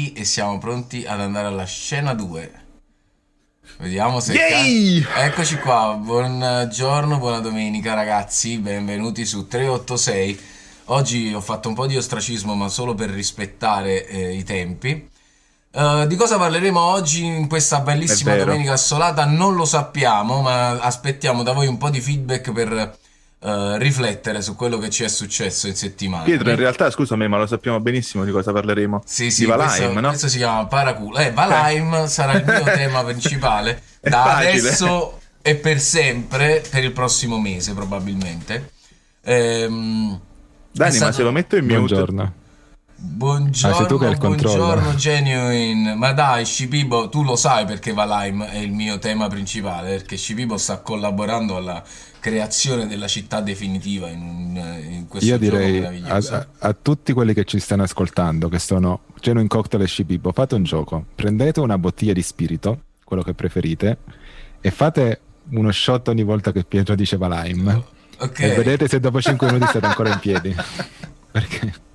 Carichi e siamo pronti ad andare alla scena 2. Vediamo se... Ca- Eccoci qua, buongiorno, buona domenica ragazzi, benvenuti su 386. Oggi ho fatto un po' di ostracismo ma solo per rispettare eh, i tempi. Uh, di cosa parleremo oggi in questa bellissima domenica assolata? Non lo sappiamo, ma aspettiamo da voi un po' di feedback per uh, riflettere su quello che ci è successo in settimana. Pietro, in realtà, scusami, ma lo sappiamo benissimo di cosa parleremo. Sì, sì, di Valheim, questo, no? questo si chiama Paraculo. Eh, Valheim sarà il mio tema principale da facile. adesso e per sempre, per il prossimo mese probabilmente. Ehm, Dani, stato... ma se lo metto in mute... Buongiorno. Buongiorno, ah, buongiorno Genuine. Ma dai, Shipibo, tu lo sai perché Valheim è il mio tema principale, perché Shipibo sta collaborando alla creazione della città definitiva in, un, in questo Io direi a, a, a, tutti quelli che ci stanno ascoltando, che sono Genuine Cocktail e Shipibo, fate un gioco. Prendete una bottiglia di spirito, quello che preferite, e fate uno shot ogni volta che Pietro dice Valheim. Okay. E vedete se dopo 5 minuti state ancora in piedi. Perché...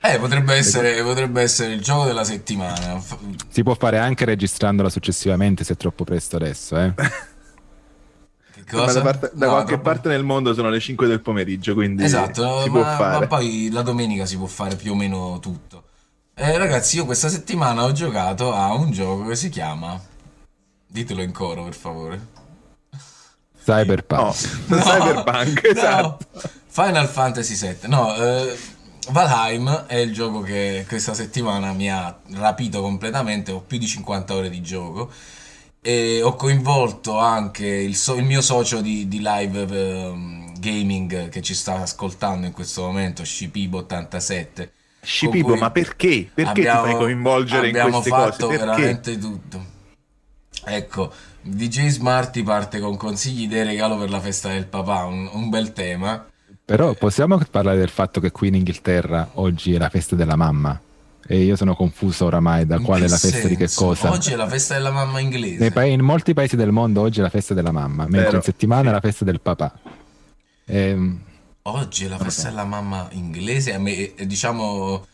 Eh, potrebbe essere, potrebbe essere, il gioco della settimana. Si può fare anche registrandola successivamente se è troppo presto adesso, eh. Da, parte, da no, qualche troppo... parte nel mondo sono le 5 del pomeriggio, quindi esatto, si ma, può fare. Ma poi la domenica si può fare più o meno tutto. Eh, ragazzi, io questa settimana ho giocato a un gioco che si chiama... Ditelo in coro, per favore. Cyberpunk. No, no Cyberpunk, esatto. Final Fantasy VII. No, eh, Valheim è il gioco che questa settimana mi ha rapito completamente, ho più di 50 ore di gioco e ho coinvolto anche il, so- il mio socio di, di live um, gaming che ci sta ascoltando in questo momento, Shipibo87. Shipibo, ma perché? Perché abbiamo, ti fai coinvolgere in queste cose? Abbiamo fatto veramente tutto. Ecco, DJ Smarty parte con consigli di regalo per la festa del papà, un, un bel tema. Però possiamo parlare del fatto che qui in Inghilterra oggi è la festa della mamma? E io sono confuso oramai da quale è la festa senso? di che cosa. Oggi è la festa della mamma inglese. Pa- in molti paesi del mondo oggi è la festa della mamma, mentre Vero. in settimana è la festa del papà. E... Ehm, oggi è la festa della mamma inglese, a me, diciamo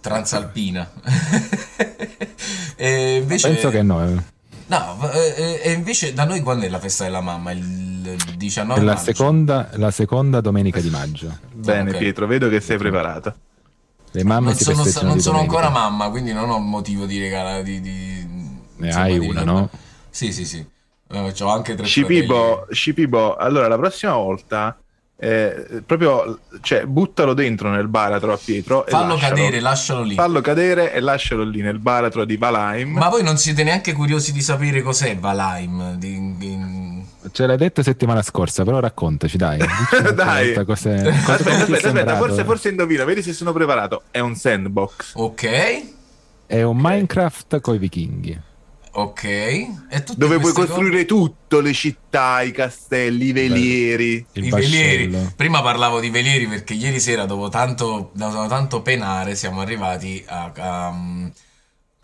transalpina. e invece... Penso che no. Eh. No, e invece da noi quando è la festa della mamma? Il 19 la seconda, la seconda domenica di maggio. Bene okay. Pietro, vedo che sei preparato. Le mamme non sono, non sono ancora mamma, quindi non ho motivo di regalare. Di, di, Ne insomma, hai di una, regalare. no? Sì, sì, sì. Eh, c'ho anche tre Scipibo, fratelli. Scipibo, allora la prossima volta eh, proprio cioè, buttalo dentro nel baratro a Pietro e Fallo lascialo. cadere, lascialo lì. Fallo cadere e lascialo lì nel baratro di Valheim. Ma voi non siete neanche curiosi di sapere cos'è Valheim? Di- di- Ce l'hai detto settimana scorsa, però raccontaci, dai. Dai. questa Cos'è, cosa Aspetta, aspetta, aspetta, forse, forse indovina, vedi se sono preparato. È un sandbox. Ok, È un Minecraft coi vichinghi. ok. E Dove puoi costruire tutto, le città, i castelli, i velieri. I velieri. Prima parlavo di velieri perché ieri sera, dopo tanto, dopo tanto penare, siamo arrivati a, a-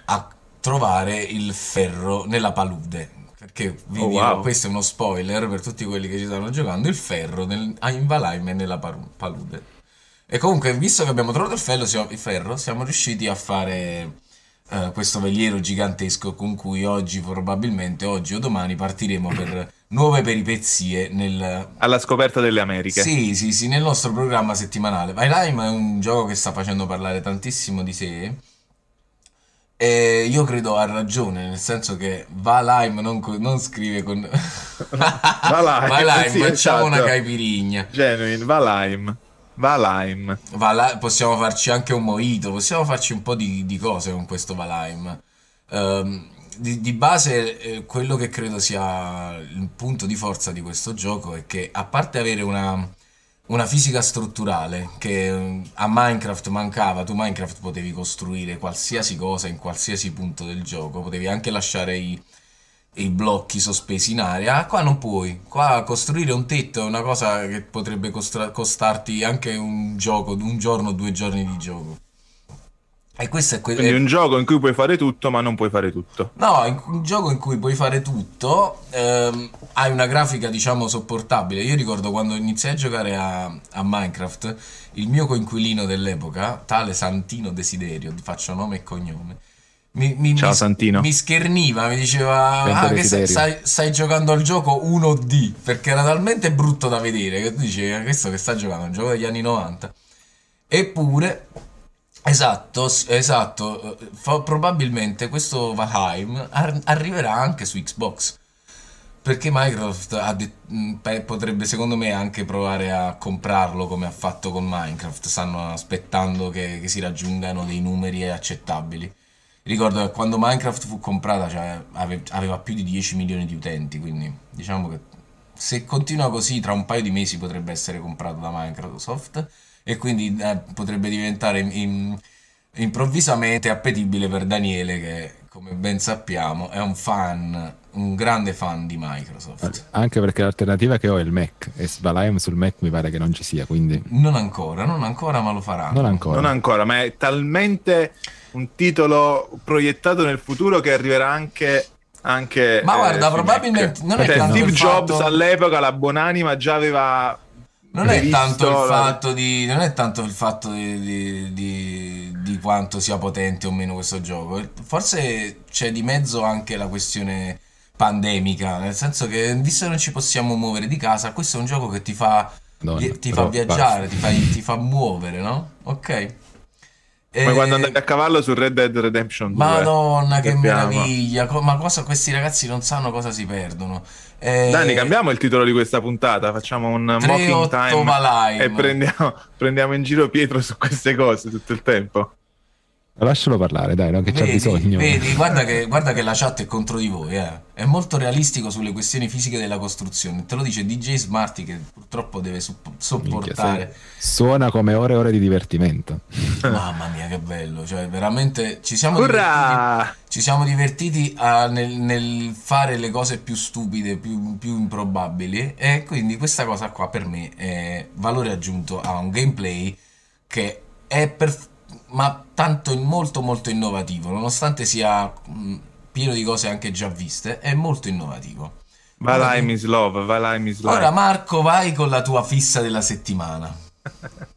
a trovare il ferro nella palude. Perché vi Oh, dirò, wow. questo è uno spoiler per tutti quelli che ci stanno giocando: il ferro nel, a- in Valheim e nella palude. E comunque, visto che abbiamo trovato il ferro, siamo, il ferro, siamo riusciti a fare eh, questo veliero gigantesco con cui oggi, probabilmente oggi o domani, partiremo per nuove peripezie nel, Alla scoperta delle Americhe. sì, sì, sì, nel nostro programma settimanale. Valheim è un gioco che sta facendo parlare tantissimo di sé. E io credo ha ragione, nel senso che Valheim non, co- non scrive con... Valheim, Valheim, sì, facciamo esatto. una caipirigna. Genuine, Valheim. Valheim. Vala- possiamo farci anche un mojito, possiamo farci un po' di, di cose con questo Valheim. Ehm, di, di base, eh, quello che credo sia il punto di forza di questo gioco è che, a parte avere una, una fisica strutturale che eh, a Minecraft mancava, tu Minecraft potevi costruire qualsiasi cosa in qualsiasi punto del gioco, potevi anche lasciare i, i blocchi sospesi in aria. Qua non puoi. Qua costruire un tetto è una cosa che potrebbe costra- costarti anche un gioco, un giorno o due giorni di gioco. E questo è quello. Quindi un gioco in cui puoi fare tutto, ma non puoi fare tutto. No, un gioco in cui puoi fare tutto, ehm, hai una grafica diciamo sopportabile. Io ricordo quando iniziai a giocare a, a Minecraft, il mio coinquilino dell'epoca, tale Santino Desiderio, faccio nome e cognome, mi, mi- Ciao, mi- Santino. mi scherniva, mi diceva ah, che stai, Desiderio." stai- stai giocando al gioco 1D, perché era talmente brutto da vedere che tu dici, "Eh, questo che sta giocando è un gioco degli anni 90. Eppure, esatto, esatto, eh, probabilmente questo Valheim ar- arriverà anche su Xbox. Perché Microsoft ha de- mh, pe- potrebbe secondo me anche provare a comprarlo come ha fatto con Minecraft. Stanno aspettando che, che si raggiungano dei numeri accettabili. Ricordo che quando Minecraft fu comprata cioè, ave- aveva più di 10 milioni di utenti, quindi diciamo che se continua così tra un paio di mesi potrebbe essere comprato da Microsoft e quindi eh, potrebbe diventare in- in- improvvisamente appetibile per Daniele che come ben sappiamo è un fan, un grande fan di Microsoft. Anche perché l'alternativa che ho è il Mac e Valheim sul Mac mi pare che non ci sia, quindi Non ancora, non ancora, ma lo faranno. non ancora. Non ancora, ma è talmente un titolo proiettato nel futuro che arriverà anche. anche Ma eh, guarda, sui probabilmente Mac. non è Steve Jobs fatto- all'epoca, la buonanima, già aveva. Non è tanto il fatto di, non è tanto il fatto di, di- di- di quanto sia potente o meno questo gioco. Forse c'è di mezzo anche la questione pandemica, nel senso che visto che non ci possiamo muovere di casa, questo è un gioco che ti fa, Madonna, ti fa però viaggiare, ti fa, ti fa muovere, no? Ok. Come E- quando andai a cavallo su Red Dead Redemption 2. Madonna, che Sappiamo. meraviglia! Ma cosa questi ragazzi non sanno cosa si perdono. Eh, Dani, cambiamo il titolo di questa puntata. Facciamo un mocking 3-8 time Valheim. e prendiamo, prendiamo in giro Pietro su queste cose tutto il tempo. Lascialo parlare, dai, no? che Vedi, bisogno. vedi, guarda che, guarda che la chat è contro di voi, eh. È molto realistico sulle questioni fisiche della costruzione. Te lo dice DJ Smarty che purtroppo deve supp- Minchia, sopportare. se- Suona come ore e ore di divertimento. Mamma mia, che bello! Cioè, veramente ci siamo divertiti, Urrà! ci siamo divertiti a- nel, nel fare le cose più stupide, più, più improbabili. E quindi questa cosa qua per me è valore aggiunto a un gameplay che è per, ma tanto molto molto innovativo, nonostante sia mh, pieno di cose anche già viste, è molto innovativo. Valheim is love, Valheim is life. Ora Marco, vai con la tua fissa della settimana.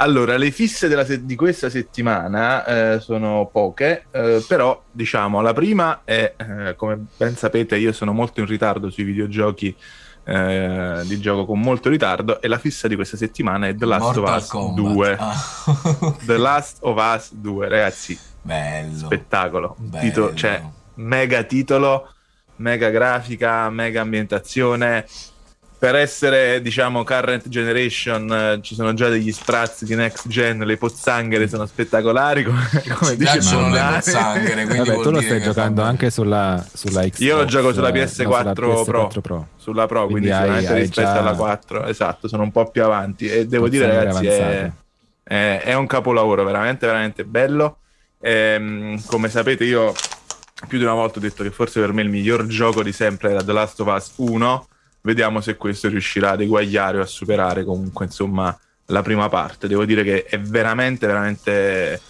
Allora, le fisse se- di questa settimana eh, sono poche, eh, però diciamo la prima è, eh, come ben sapete, io sono molto in ritardo sui videogiochi eh, di gioco con molto ritardo e la fissa di questa settimana è The Last Mortal of Us Kombat. 2. Ah. The Last of Us 2, ragazzi, Bello. spettacolo, Bello. titolo, cioè mega titolo, mega grafica, mega ambientazione. Per essere, diciamo, current generation, eh, ci sono già degli sprazzi di next gen, le pozzanghere sono spettacolari, come, come dice piacciono le pozzanghere, quindi Vabbè, vuol tu lo stai giocando anche sulla, sulla Xbox. Io lo gioco sulla eh, no, PS4 Pro. Pro. sulla Pro, quindi, Quindi hai- sicuramente hai rispetto già- alla 4, esatto, sono un po' più avanti e devo dire ragazzi è, è- è un capolavoro veramente veramente bello. Ehm, come sapete io più di una volta ho detto che forse per me il miglior gioco di sempre era The Last of Us 1, vediamo se questo riuscirà ad eguagliare o a superare comunque insomma la prima parte. Devo dire che è veramente veramente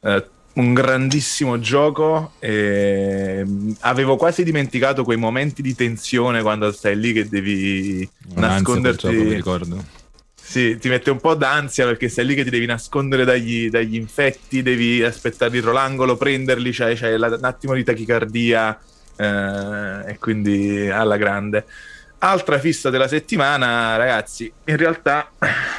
eh, un grandissimo gioco. e, mm, avevo quasi dimenticato quei momenti di tensione quando stai lì che devi nasconderti. Gioco, mi ricordo. Sì, ti mette un po' d'ansia perché sei lì che ti devi nascondere dagli, dagli infetti, devi aspettare dietro l'angolo, prenderli, c'hai, c'hai la- un attimo di tachicardia eh, e quindi alla grande. Altra fissa della settimana, ragazzi, in realtà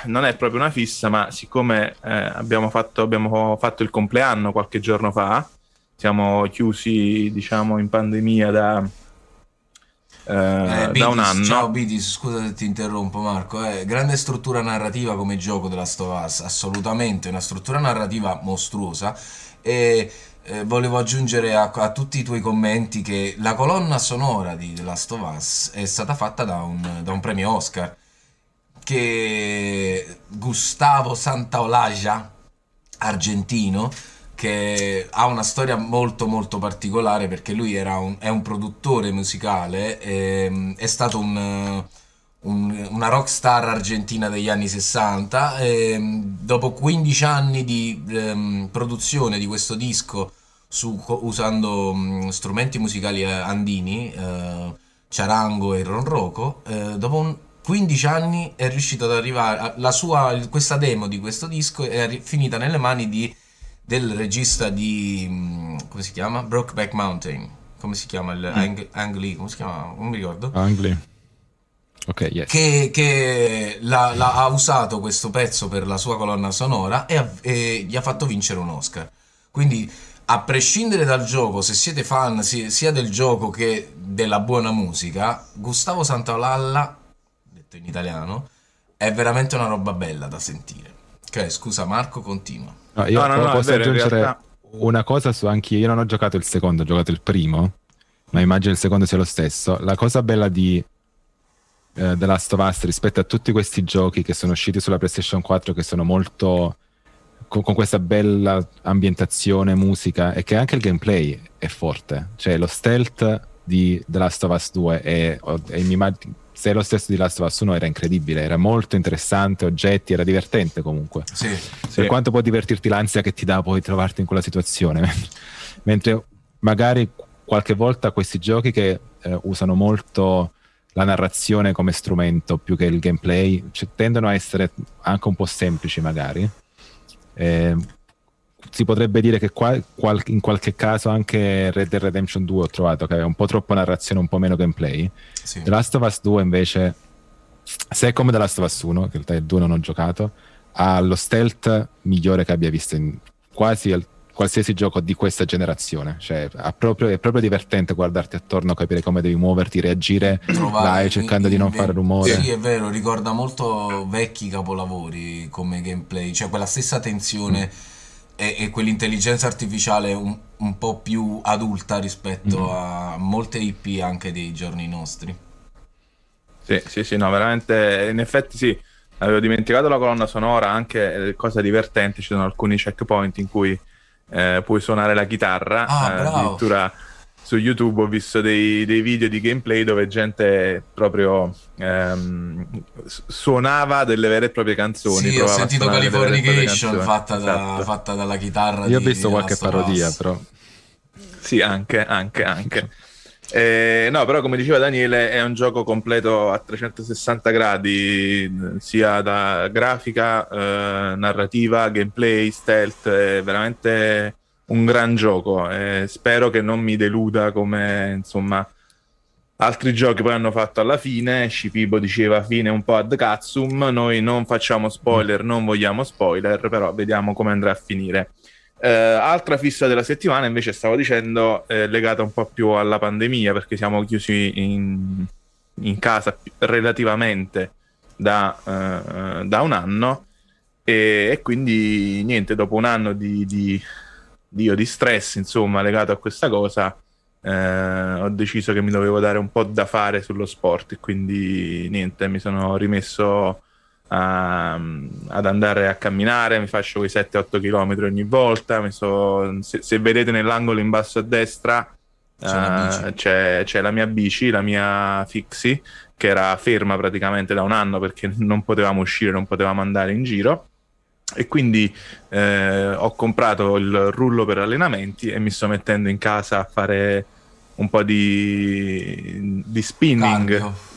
non è proprio una fissa, ma siccome eh, abbiamo, fatto, abbiamo fatto il compleanno qualche giorno fa, siamo chiusi, diciamo, in pandemia da, eh, Eh, da un Bidis, anno. Ciao Bidis, scusa se ti interrompo Marco, eh, grande struttura narrativa come gioco della Us, assolutamente, una struttura narrativa mostruosa e eh, volevo aggiungere a, a tutti i tuoi commenti che la colonna sonora di The Last of Us è stata fatta da un, da un premio Oscar che Gustavo Santaolalla, argentino, che ha una storia molto molto particolare perché lui un, è un produttore musicale, ehm, è stato un, un- una rockstar argentina degli anni 60. ehm, dopo 15 anni di ehm, produzione di questo disco su- usando mm, strumenti musicali eh, andini, eh, charango e ronroco, eh, dopo un 15 anni è riuscito ad arrivare, la sua, questa demo di questo disco è finita nelle mani di del regista di mm, come si chiama? Brokeback Mountain. Come si chiama il Ang, Ang Lee? Come si chiama? Non mi ricordo. Angli. Ok, yes. Che, che l'ha- l'ha- ha usato questo pezzo per la sua colonna sonora e, ha- e gli ha fatto vincere un Oscar. Quindi, a prescindere dal gioco, se siete fan si- sia del gioco che della buona musica, Gustavo Santaolalla, detto in italiano, è veramente una roba bella da sentire. Ok, scusa Marco, continua. No, io No, no, no, posso vero, aggiungere realtà- una cosa su anche io. Io non ho giocato il secondo, ho giocato il primo, ma immagino il secondo sia lo stesso. La cosa bella di eh, The Last of Us rispetto a tutti questi giochi che sono usciti sulla PlayStation 4 che sono molto con, con questa bella ambientazione, musica e che anche il gameplay è forte. Cioè lo stealth di The Last of Us 2 è, è- immag- se è lo stesso di Last of Us 1 era incredibile, era molto interessante, oggetti, era divertente comunque. Sì, Sì. Per quanto può divertirti l'ansia che ti dà poi trovarti in quella situazione. Mentre magari qualche volta questi giochi che eh, usano molto la narrazione come strumento più che il gameplay cioè, tendono a essere anche un po' semplici magari. Eh, si potrebbe dire che qua- qual- in qualche caso anche Red Dead Redemption 2 ho trovato che aveva un po' troppo narrazione, un po' meno gameplay. sì. The Last of Us 2 invece, se è come The Last of Us 1, che in realtà il 2 non ho giocato, ha lo stealth migliore che abbia visto in quasi al- qualsiasi gioco di questa generazione. Cioè, proprio- è proprio divertente guardarti attorno, capire come devi muoverti, reagire vai cercando di non fare rumore. Sì, è vero, ricorda molto vecchi capolavori come gameplay, cioè quella stessa tensione e, e quell'intelligenza artificiale un, un po' più adulta rispetto a molte IP anche dei giorni nostri. Sì, sì, sì, no, veramente, in effetti sì, avevo dimenticato la colonna sonora, anche eh, cosa divertente, ci sono alcuni checkpoint in cui eh, puoi suonare la chitarra, Ah, eh, addirittura su YouTube ho visto dei, dei video di gameplay dove gente proprio ehm, su- suonava delle vere e proprie canzoni. Sì, ho sentito Californication fatta, da- Esatto. fatta dalla chitarra Io ho visto qualche parodia, però. Sì, anche, anche, anche. Eh, no, però come diceva Daniele è un gioco completo a 360 gradi, sia da grafica, eh, narrativa, gameplay, stealth, è veramente un gran gioco. eh, spero che non mi deluda come insomma altri giochi poi hanno fatto alla fine, Scipibo diceva fine un po' ad cazzum, noi non facciamo spoiler, non vogliamo spoiler, però vediamo come andrà a finire. Eh, altra fissa della settimana invece stavo dicendo eh, legata un po' più alla pandemia perché siamo chiusi in, in casa relativamente da, eh, da un anno. E, e, quindi niente, dopo un anno di, di, di, di stress insomma legato a questa cosa eh, ho deciso che mi dovevo dare un po' da fare sullo sport. E quindi niente, mi sono rimesso a, ad andare a camminare, mi faccio quei 7-8 km ogni volta, so, se, se, vedete nell'angolo in basso a destra c'è, uh, c'è, c'è, la mia bici, la mia Fixie, che era ferma praticamente da un anno perché non potevamo uscire, non potevamo andare in giro. E quindi eh, ho comprato il rullo per allenamenti e mi sto mettendo in casa a fare un po' di, di spinning. Cardio.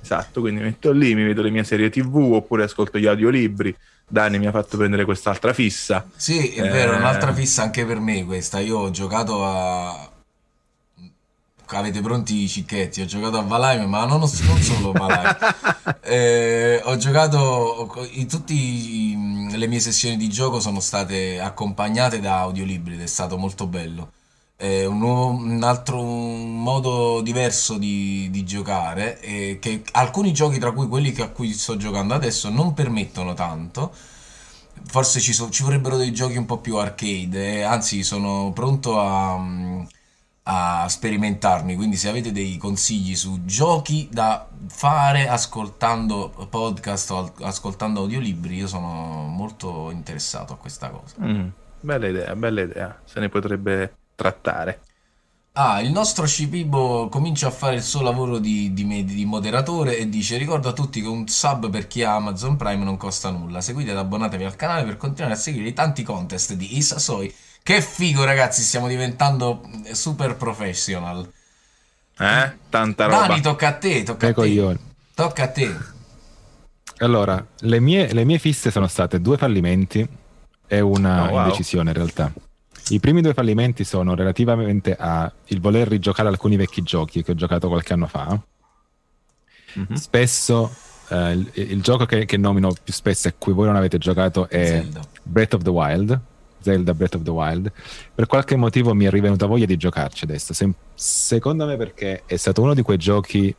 Esatto, quindi metto lì, mi vedo le mie serie TV oppure ascolto gli audiolibri. Dani mi ha fatto prendere quest'altra fissa. Sì, è eh... vero, un'altra fissa anche per me questa. Io ho giocato a... Avete pronti i cicchetti? Ho giocato a Valheim, ma non, non solo Valheim. eh, ho giocato... In tutte le mie sessioni di gioco sono state accompagnate da audiolibri ed è stato molto bello eh, un, nuovo, un, altro un modo diverso di, di giocare e che alcuni giochi tra cui quelli a cui sto giocando adesso non permettono tanto. Forse ci, so, ci vorrebbero dei giochi un po' più arcade eh, anzi sono pronto a, a sperimentarmi quindi se avete dei consigli su giochi da fare ascoltando podcast o ascoltando audiolibri io sono molto interessato a questa cosa. Mm, bella idea bella idea. Se ne potrebbe trattare. Ah, il nostro Cipibo comincia a fare il suo lavoro di, di, di, moderatore e dice ricordo a tutti che un sub per chi ha Amazon Prime non costa nulla. Seguite ed abbonatevi al canale per continuare a seguire i tanti contest di Isasoi. Che figo ragazzi, stiamo diventando super professional. Eh? Tanta roba. Dani, tocca a te, tocca ecco a te. Io. Tocca a te. Allora, le mie, le mie fisse sono state due fallimenti e una oh, wow. indecisione in realtà. I primi due fallimenti sono relativamente a il voler rigiocare alcuni vecchi giochi che ho giocato qualche anno fa. Mm-hmm. Spesso eh, il, il, gioco che, che, nomino più spesso e cui voi non avete giocato è Zelda. Breath of the Wild. Zelda Breath of the Wild. Per qualche motivo mi è rivenuta voglia di giocarci adesso. Se, secondo me perché è stato uno di quei giochi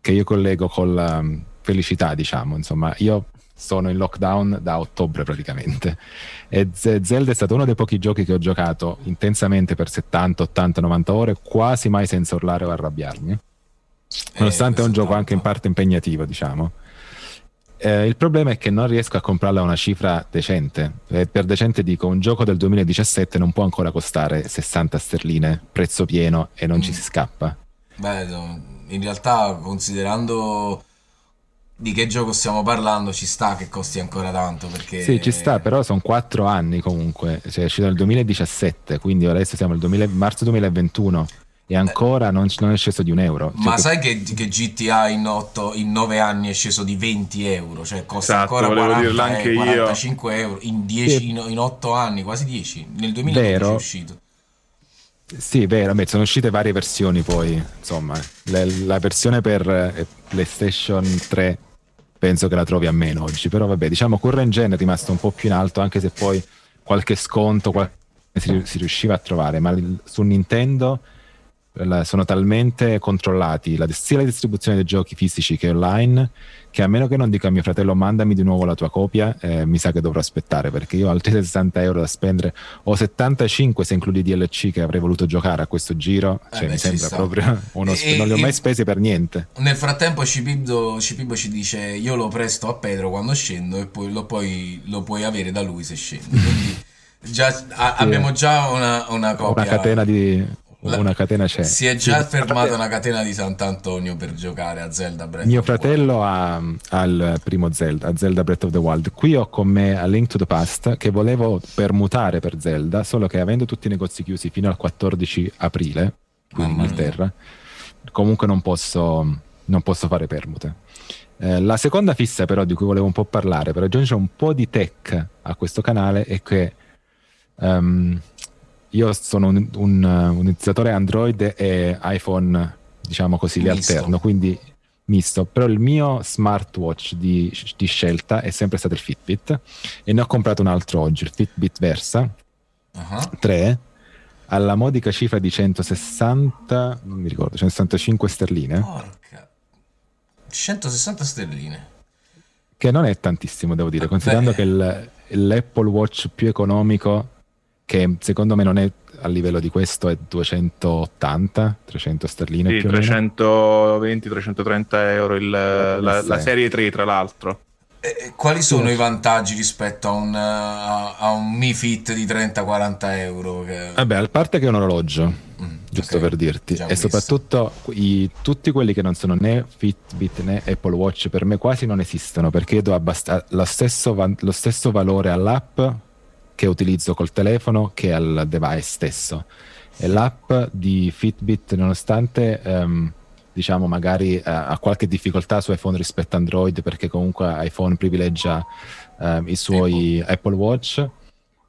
che io collego con la um, felicità, diciamo. Insomma, io sono in lockdown da ottobre praticamente. E Zelda è stato uno dei pochi giochi che ho giocato intensamente per 70, 80, 90 ore, quasi mai senza urlare o arrabbiarmi. Nonostante eh, è un gioco anche in parte impegnativo, diciamo. Eh, il problema è che non riesco a comprarla a una cifra decente. E per decente dico, un gioco del 2017 non può ancora costare 60 sterline, prezzo pieno, e non mm. ci si scappa. Beh, in realtà considerando di che gioco stiamo parlando ci sta che costi ancora tanto perché... Sì, ci sta, però sono quattro anni comunque, cioè è uscito nel 2017, quindi adesso siamo nel 2000, marzo 2021 e ancora non, non, è sceso di un euro. Cioè, Ma sai che, che GTA in, 8, in 9 anni è sceso di 20 euro, cioè costa esatto, ancora 40, anche 45 io. euro in, 10, in, in 8 anni, quasi 10, nel 2020 Vero. è uscito. Sì, vero, beh, sono uscite varie versioni poi, insomma, le, la versione per eh, PlayStation 3 penso che la trovi a meno oggi. Però vabbè, diciamo Current Gen è rimasto un po' più in alto, anche se poi qualche sconto qualche... Si, si, riusciva a trovare, ma su Nintendo sono talmente controllati la, sia la distribuzione dei giochi fisici che online che a meno che non dica a mio fratello mandami di nuovo la tua copia eh, mi sa che dovrò aspettare perché io ho altri 60 euro da spendere o 75 se includi DLC che avrei voluto giocare a questo giro eh cioè beh, mi sembra sta. proprio uno sp- e, non li ho mai spesi per niente nel frattempo Cipibbo, ci dice io lo presto a Pedro quando scendo e poi lo, puoi, lo puoi avere da lui se scendi quindi già, a, sì. abbiamo già una, una copia una catena di una catena c'è. Si è già sì. fermata una catena di Sant'Antonio per giocare a Zelda Breath Mio fratello ha, il primo Zelda, a Zelda Breath of the Wild. Qui ho con me A Link to the Past che volevo permutare per Zelda, solo che avendo tutti i negozi chiusi fino al 14 aprile qui in Inghilterra, comunque non posso, non posso fare permute. Eh, la seconda fissa però di cui volevo un po' parlare per aggiungere un po' di tech a questo canale è che um, io sono un, un, un, utilizzatore Android e iPhone diciamo così, li alterno, quindi misto. Però il mio smartwatch di, di scelta è sempre stato il Fitbit e ne ho comprato un altro oggi, il Fitbit Versa Ah, 3 alla modica cifra di 160, non mi ricordo, 165 sterline, Porca. 160 sterline. che non è tantissimo, devo dire, Beh. considerando che il- l'Apple Watch più economico, che secondo me non è a livello di questo, è 280, 300 sterline Sì, più o meno. 320-330 euro il- la, la serie 3, tra l'altro. E- quali sono Sì. i vantaggi rispetto a un, a, a un Mi Fit di 30-40 euro? Che... Vabbè, a parte che è un orologio, Mm, giusto ok, per dirti, e visto. soprattutto i- tutti quelli che non sono né Fitbit né Apple Watch per me quasi non esistono perché io do abbast- lo, stesso van- lo stesso valore all'app che utilizzo col telefono che al device stesso. E l'app di Fitbit, nonostante ehm, diciamo magari eh, ha qualche difficoltà su iPhone rispetto a Android perché comunque iPhone privilegia ehm, i suoi Apple Watch,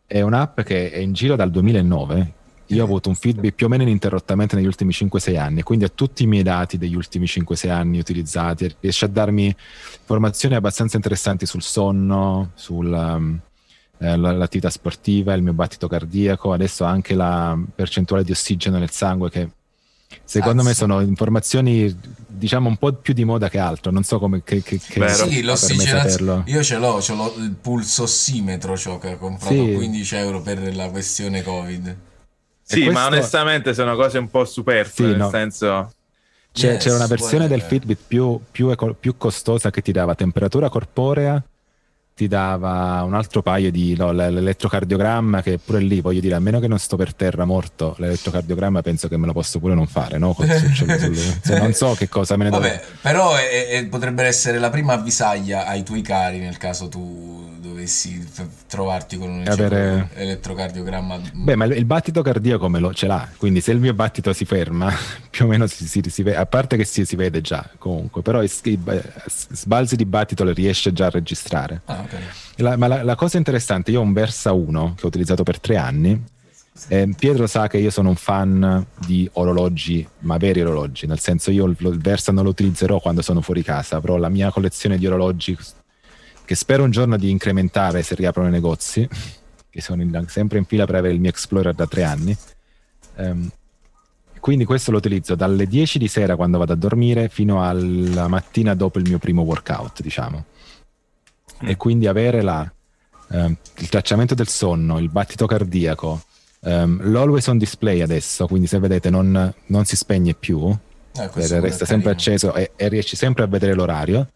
è un'app che è in giro dal 2009 io ho avuto un Fitbit più o meno ininterrottamente negli ultimi 5-6 anni, quindi ha tutti i miei dati degli ultimi 5-6 anni utilizzati, riesce a darmi informazioni abbastanza interessanti sul sonno, sull'attività sportiva, il mio battito cardiaco, adesso anche la percentuale di ossigeno nel sangue che secondo me Cazzo. sono informazioni diciamo un po' più di moda che altro, non so come che, che, che Vero. Sì, me l'ossigenazione. Io ce l'ho, ce l'ho il pulsossimetro, ciò che ho comprato Sì. 15 euro per la questione Covid. Sì, questo- ma onestamente sono cose un po' superflue, Sì, nel no. senso... C'è, Yes, c'era una versione del. Fitbit più, più eco- più costosa che ti dava temperatura corporea, ti dava un altro paio di no, l'elettrocardiogramma che pure lì voglio dire a meno che non sto per terra morto l'elettrocardiogramma penso che me lo posso pure non fare no? Col- sul- sul- sul- se non so che cosa me ne Vabbè, dovrei però è- è- potrebbe essere la prima avvisaglia ai tuoi cari nel caso tu dovessi trovarti con un Avere- elettrocardiogramma. Beh, ma il, il battito cardiaco me lo, ce l'ha, quindi se il mio battito si ferma, più o meno si, si- si vede, a parte che si, si vede già comunque, però i, i- sbalzi di battito le riesce già a registrare. Ah, ok. La- ma la, la cosa interessante, io ho un Versa 1 che ho utilizzato per tre anni. e Pietro sa che io sono un fan di orologi, ma veri orologi, nel senso io il, il Versa non lo utilizzerò quando sono fuori casa, però la mia collezione di orologi che spero un giorno di incrementare se riaprono i negozi, che sono in- sempre in fila per avere il mio Explorer da tre anni. Ehm, quindi questo lo utilizzo dalle 10 di sera quando vado a dormire fino alla mattina dopo il mio primo workout, diciamo. E quindi avere la, ehm, il tracciamento del sonno, il battito cardiaco, ehm, l'always on display adesso, quindi se vedete non, non si spegne più, Eh, eh, resta sempre acceso e, e riesci sempre a vedere l'orario.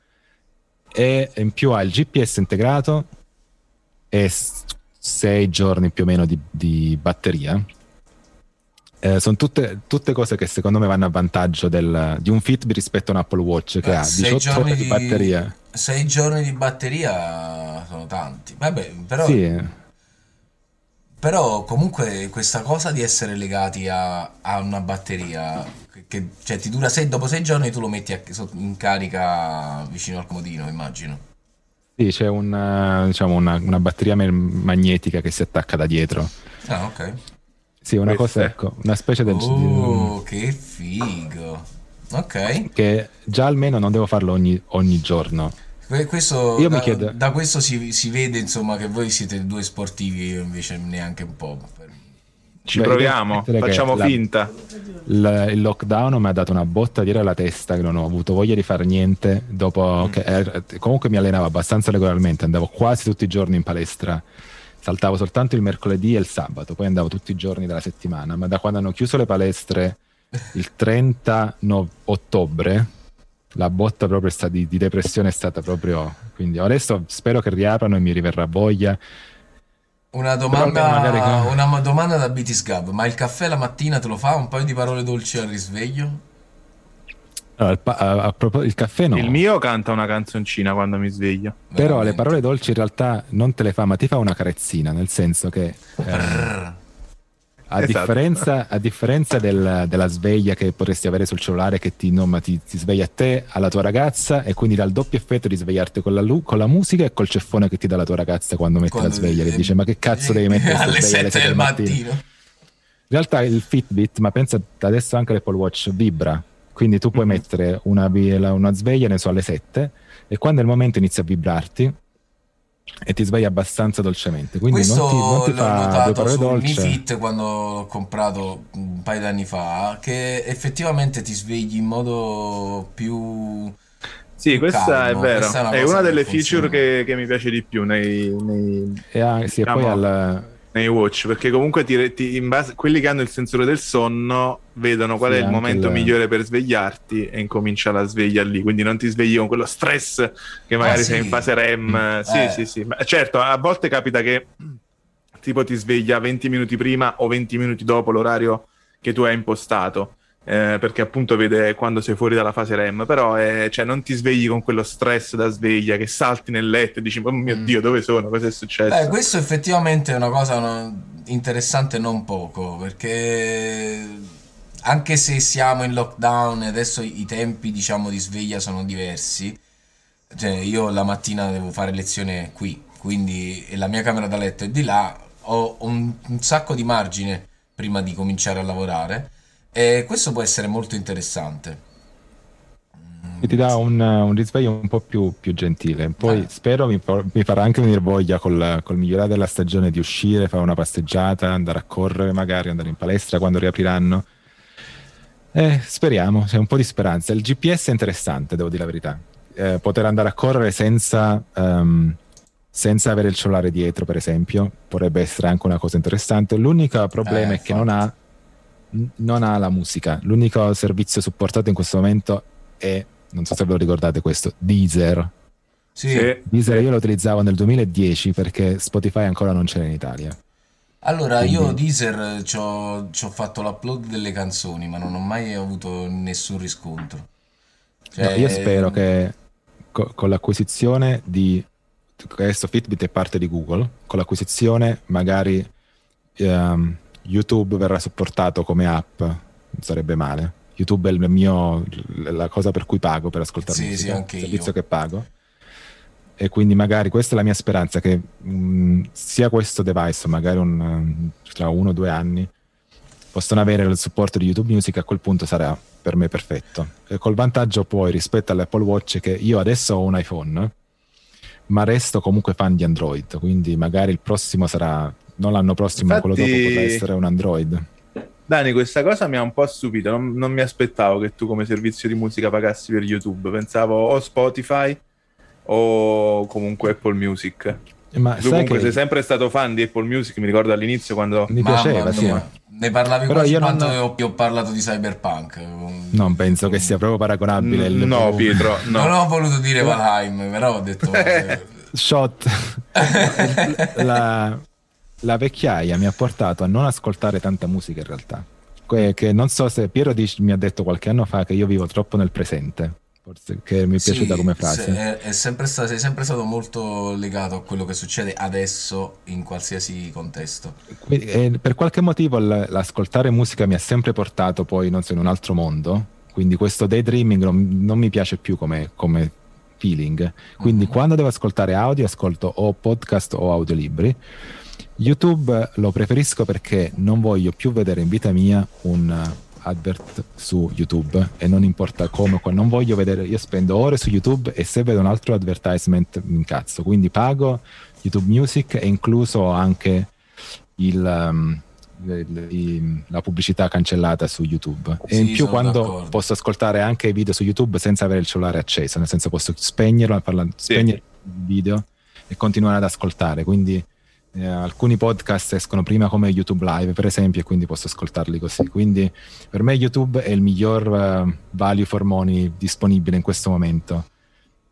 E in più ha il GPS integrato e 6 giorni più o meno di, di batteria. Eh, sono tutte, tutte cose che secondo me vanno a vantaggio del- di un Fitbit rispetto a un Apple Watch che Beh, ha sei 18 ore di batteria. 6 giorni di batteria sono tanti. Vabbè, però, Sì, però comunque questa cosa di essere legati a, a una batteria che, cioè, ti dura 6, dopo 6 giorni tu lo metti a- in carica vicino al comodino, immagino. sì, c'è una, diciamo una, una batteria magnetica che si attacca da dietro. Ah, ok. Sì, una Queste. cosa, ecco, una specie del... Oh, che figo. Ok. che già almeno non devo farlo ogni, ogni giorno. Que- Questo, Io mi da, chiedo- da questo si, si vede insomma che voi siete due sportivi, io invece neanche un po'. Ci Beh, proviamo, facciamo la- finta. Il, il lockdown mi ha dato una botta dietro alla testa che non ho avuto voglia di fare niente dopo che eh, comunque mi allenavo abbastanza regolarmente, andavo quasi tutti i giorni in palestra. Saltavo soltanto il mercoledì e il sabato, poi andavo tutti i giorni della settimana, ma da quando hanno chiuso le palestre il 30 no- ottobre la botta proprio sta- di, di depressione è stata proprio quindi adesso spero che riaprano e mi riverrà voglia Una domanda, magari- una domanda da BT Gab, ma il caffè la mattina te lo fa? Un paio di parole dolci al risveglio? Allora, a- a propos- il caffè no Il mio canta una canzoncina quando mi sveglio. Però le Veramente. parole dolci in realtà non te le fa, ma ti fa una carezzina, nel senso che eh. A, Esatto. differenza, a differenza del- della sveglia che potresti avere sul cellulare che ti, no, ti, ti sveglia a te, alla tua ragazza e quindi dà il doppio effetto di svegliarti con la, con la musica e col ceffone che ti dà la tua ragazza quando metti Quando- la sveglia, che dice ma che cazzo devi mettere alle sveglia 7 del mattino? In realtà il Fitbit, ma pensa adesso anche l'Apple Watch, vibra Quindi tu puoi mm-hmm. mettere una, una sveglia, ne so, alle 7 e quando è il momento inizia a vibrarti e ti svegli abbastanza dolcemente. Quindi Questo non ti, non ti l'ho notato su Mi Fit quando l'ho comprato un paio di anni fa, che effettivamente ti svegli in modo più... Sì, questa calmo. è vero, questa è una, è una delle feature che, che, mi piace di più nei... nei e, ah, sì, diciamo, e poi al nei watch perché comunque ti, ti, in base, quelli che hanno il sensore del sonno vedono qual sì, è il momento il... migliore per svegliarti e incomincia la sveglia lì quindi non ti svegli con quello stress che magari ah, sei in fase REM. Mm. sì eh. sì sì. Ma certo a volte capita che tipo ti sveglia 20 minuti prima o 20 minuti dopo l'orario che tu hai impostato eh, perché appunto vede quando sei fuori dalla fase REM, però eh, cioè, non ti svegli con quello stress da sveglia, che salti nel letto e dici, oh mio mm. Dio, dove sono? Cosa è successo? Beh, questo effettivamente è una cosa no, interessante non poco, perché anche se siamo in lockdown e adesso i tempi, diciamo, di sveglia sono diversi, cioè io la mattina devo fare lezione qui, quindi la mia camera da letto è di là, ho un, un sacco di margine prima di cominciare a lavorare e questo può essere molto interessante. E ti dà un, un risveglio un po' più, più gentile. Poi eh. spero mi, mi, farà anche venire voglia col, col migliorare della stagione di uscire, fare una passeggiata, andare a correre, magari andare in palestra quando riapriranno. Eh, speriamo, c'è un po' di speranza. Il GPS è interessante, devo dire la verità. Eh, poter andare a correre senza, um, senza avere il cellulare dietro, per esempio, potrebbe essere anche una cosa interessante. L'unico problema eh, è che non ha non ha la musica. L'unico servizio supportato in questo momento è, non so se ve lo ricordate questo, Deezer. Sì. Deezer io lo utilizzavo nel 2010 perché Spotify ancora non c'era in Italia. Allora, Quindi... io Deezer ci ho fatto l'upload delle canzoni, ma non ho mai avuto nessun riscontro. Cioè... No, io spero che co- con l'acquisizione di questo Fitbit è parte di Google, con l'acquisizione magari um, YouTube verrà supportato come app, non sarebbe male. YouTube è il mio, la cosa per cui pago per ascoltare sì, musica, sì, il servizio io. che pago. E quindi magari questa è la mia speranza, che mh, sia questo device, magari un, tra uno o due anni, possano avere il supporto di YouTube Music, a quel punto sarà per me perfetto. E col vantaggio poi rispetto all'Apple Watch che io adesso ho un iPhone, ma resto comunque fan di Android, quindi magari il prossimo sarà non l'anno prossimo, Infatti... quello dopo potrà essere un Android. Dani, questa cosa mi ha un po' stupito. Non, non, mi aspettavo che tu come servizio di musica pagassi per YouTube. Pensavo o Spotify o comunque Apple Music. Ma tu comunque che... sei sempre stato fan di Apple Music, mi ricordo all'inizio quando... Mi piaceva, sì. Ne parlavi Però io quando non... ho, ho parlato di Cyberpunk. Non penso che sia proprio paragonabile. N- no, Pietro, no. Non ho voluto dire Valheim, però ho detto... Shot. la la vecchiaia mi ha portato a non ascoltare tanta musica in realtà. Que- che non so se Piero Dic mi ha detto qualche anno fa che io vivo troppo nel presente. Forse che mi è sì, piaciuta come frase. È, è sempre stato, sei sempre stato molto legato a quello che succede adesso in qualsiasi contesto. Quindi, eh, per qualche motivo l- l'ascoltare musica mi ha sempre portato poi, non so, in un altro mondo. Quindi questo daydreaming non, non mi piace più come, come feeling. Quindi mm-hmm. quando devo ascoltare audio, ascolto o podcast o audiolibri YouTube lo preferisco perché non voglio più vedere in vita mia un advert su YouTube e non importa come, non voglio vedere, io spendo ore su YouTube e se vedo un altro advertisement mi incazzo, quindi pago YouTube Music e incluso anche il, um, il, la pubblicità cancellata su YouTube. Sì, e in più quando d'accordo. posso ascoltare anche i video su YouTube senza avere il cellulare acceso, nel senso posso spegnerlo, parla, spegnere il video e continuare ad ascoltare, quindi eh, alcuni podcast escono prima come YouTube Live, per esempio, e quindi posso ascoltarli così. Quindi per me YouTube è il miglior uh, value for money disponibile in questo momento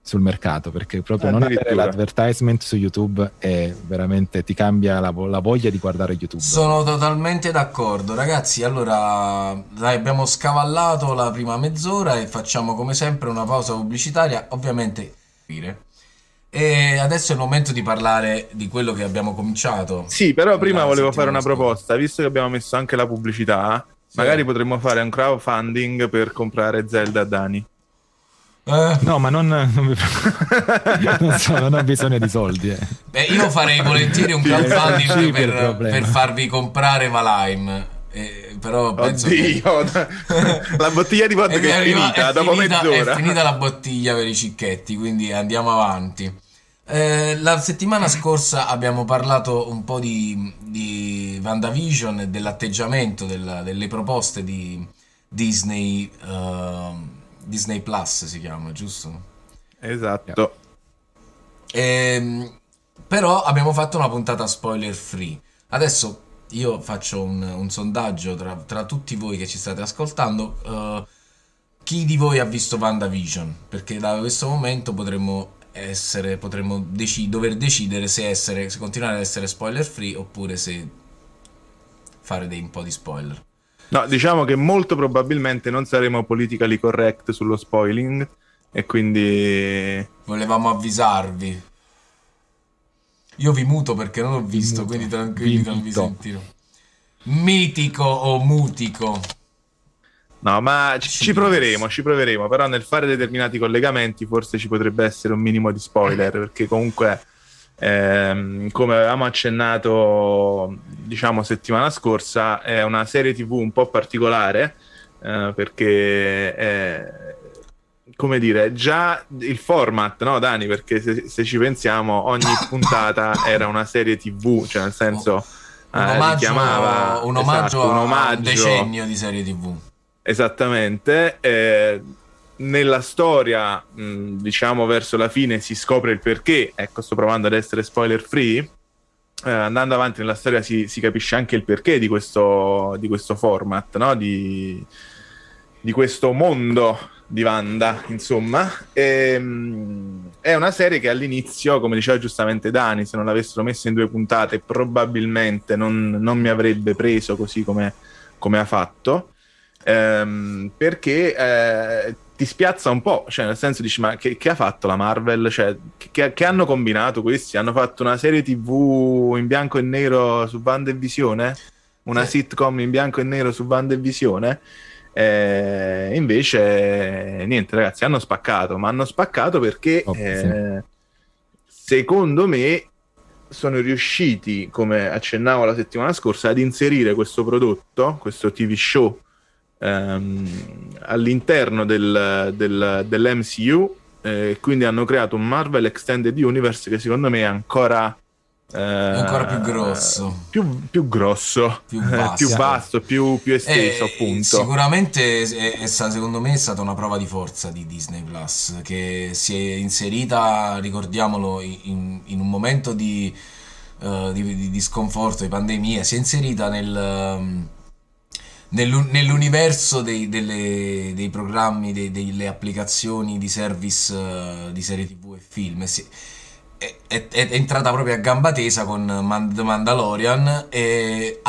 sul mercato perché proprio non avere l'advertisement su YouTube è veramente ti cambia la, la, voglia di guardare YouTube. Sono totalmente d'accordo, ragazzi. Allora, dai, abbiamo scavallato la prima mezz'ora e facciamo come sempre una pausa pubblicitaria. Ovviamente, e adesso è il momento di parlare di quello che abbiamo cominciato. Sì, però prima volevo fare una scorsa. proposta, visto che abbiamo messo anche la pubblicità, sì. magari potremmo fare un crowdfunding per comprare Zelda a Dani. Eh. No, ma non, non, mi... non, so, non, ho bisogno di soldi. Eh. Beh, io farei volentieri un crowdfunding per, per, per, farvi comprare Valheim. Eh, però penso Oddio, che... la bottiglia di vodka è, è, finita, è dopo finita, mezz'ora. È finita la bottiglia per i cicchetti, quindi andiamo avanti. Eh, la settimana scorsa abbiamo parlato un po' di, di WandaVision e dell'atteggiamento della, delle proposte di Disney, uh, Disney Plus si chiama, giusto? Esatto. E, ehm, però abbiamo fatto una puntata spoiler free. Adesso io faccio un, un sondaggio tra, tra, tutti voi che ci state ascoltando. Uh, chi di voi ha visto WandaVision? Perché da questo momento potremmo essere, potremmo deci- dover decidere se, essere, se continuare ad essere spoiler free oppure se fare dei un po' di spoiler. No, diciamo che molto probabilmente non saremo politically correct sullo spoiling e quindi... Volevamo avvisarvi. Io vi muto perché non l'ho visto, muto. quindi tranquilli non vi sentirò. Mitico o mutico. No, ma ci, ci, proveremo, ci proveremo, però nel fare determinati collegamenti forse ci potrebbe essere un minimo di spoiler, perché comunque, ehm, come avevamo accennato, diciamo, settimana scorsa, è una serie TV un po' particolare, eh, perché è, come dire, già il format, no Dani? Perché se, se ci pensiamo, ogni puntata era una serie TV, cioè nel senso... Un eh, omaggio, richiamava, un omaggio, esatto, un omaggio a un decennio di serie TV. Esattamente. Eh, nella storia, mh, diciamo verso la fine, si scopre il perché. Ecco, sto provando ad essere spoiler free. Eh, andando avanti nella storia si, si, capisce anche il perché di questo, di questo format, no? di, di questo mondo di Wanda, insomma. E, mh, è una serie che all'inizio, come diceva giustamente Dani, se non l'avessero messa in due puntate, probabilmente non, non mi avrebbe preso così come, come ha fatto ehm, perché eh, ti spiazza un po', cioè nel senso dici ma che, che ha fatto la Marvel? Cioè, che, che, hanno combinato questi? Hanno fatto una serie tv in bianco e nero su Band e Visione? Una sì. sitcom in bianco e nero su Band e Visione? Eh, invece niente ragazzi hanno spaccato ma hanno spaccato perché oh, eh, secondo me sono riusciti come accennavo la settimana scorsa ad inserire questo prodotto questo tv show ehm, all'interno del, del, dell'MCU, eh, quindi hanno creato un Marvel Extended Universe che secondo me è ancora... Eh, ancora più grosso, più, più grosso, più vasto, più, vasto, più, più esteso. Eh, appunto. Sicuramente è, è, secondo me è stata una prova di forza di Disney Plus che si è inserita, ricordiamolo, in, in un momento di, uh, di, di, sconforto, di pandemia, si è inserita nel. Um, nell'universo dei, delle, dei programmi, dei, delle applicazioni di service uh, di serie tv e film. È, è, è, entrata proprio a gamba tesa con Mand- Mandalorian e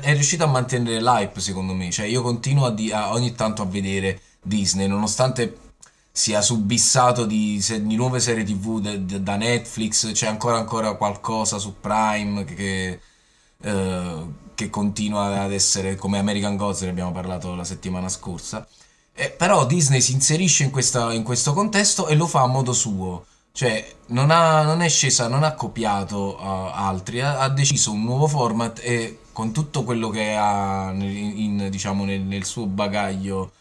è riuscita a mantenere l'hype secondo me. Cioè io continuo a di- a ogni tanto a vedere Disney, nonostante sia subissato di, se- di nuove serie tv de- da Netflix, c'è ancora, ancora qualcosa su Prime che... che uh, che continua ad essere come American Gods, ne abbiamo parlato la settimana scorsa. Eh, però Disney si inserisce in, questa, in, questo contesto e lo fa a modo suo. Cioè, non, ha, non è scesa, non ha copiato uh, altri, ha, ha, deciso un nuovo format e con tutto quello che ha in, in, diciamo, nel, nel suo bagaglio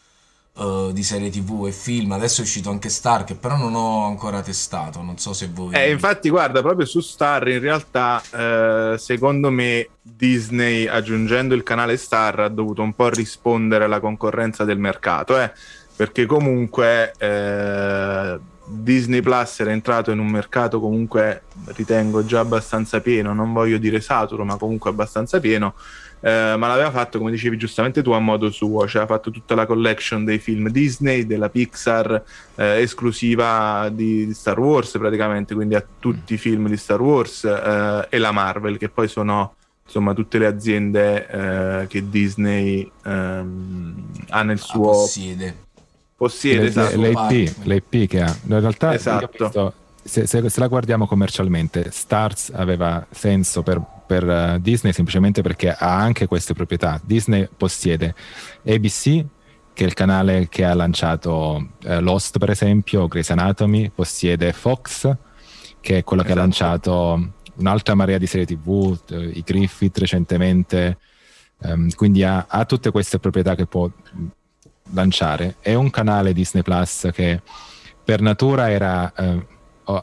uh, di serie tv e film. Adesso è uscito anche Star, che però non ho ancora testato. Non so se voi. Eh, infatti, guarda, proprio su Star, in realtà, eh, secondo me, Disney aggiungendo il canale Star ha dovuto un po' rispondere alla concorrenza del mercato, eh? perché comunque. Eh, Disney Plus era entrato in un mercato comunque ritengo già abbastanza pieno, non voglio dire saturo, ma comunque abbastanza pieno eh, ma l'aveva fatto, come dicevi giustamente tu, a modo suo, cioè ha fatto tutta la collection dei film Disney, della Pixar, eh, esclusiva di, di, Star Wars praticamente, quindi a tutti i film di Star Wars eh, e la Marvel, che poi sono insomma tutte le aziende eh, che Disney ehm, ha nel suo... Ah, possiede. Possiede, esatto. L'IP, l'IP che ha. In realtà, esatto. se, se, se, la guardiamo commercialmente, Stars aveva senso per per uh, Disney semplicemente perché ha anche queste proprietà. Disney possiede ABC, che è il canale che ha lanciato uh, Lost, per esempio, Grey's Anatomy, possiede Fox, che è quello esatto. che ha esatto. lanciato un'altra marea di serie TV, uh, i Griffith recentemente. Um, quindi ha, ha, tutte queste proprietà che può lanciare. È un canale Disney Plus che per natura era uh,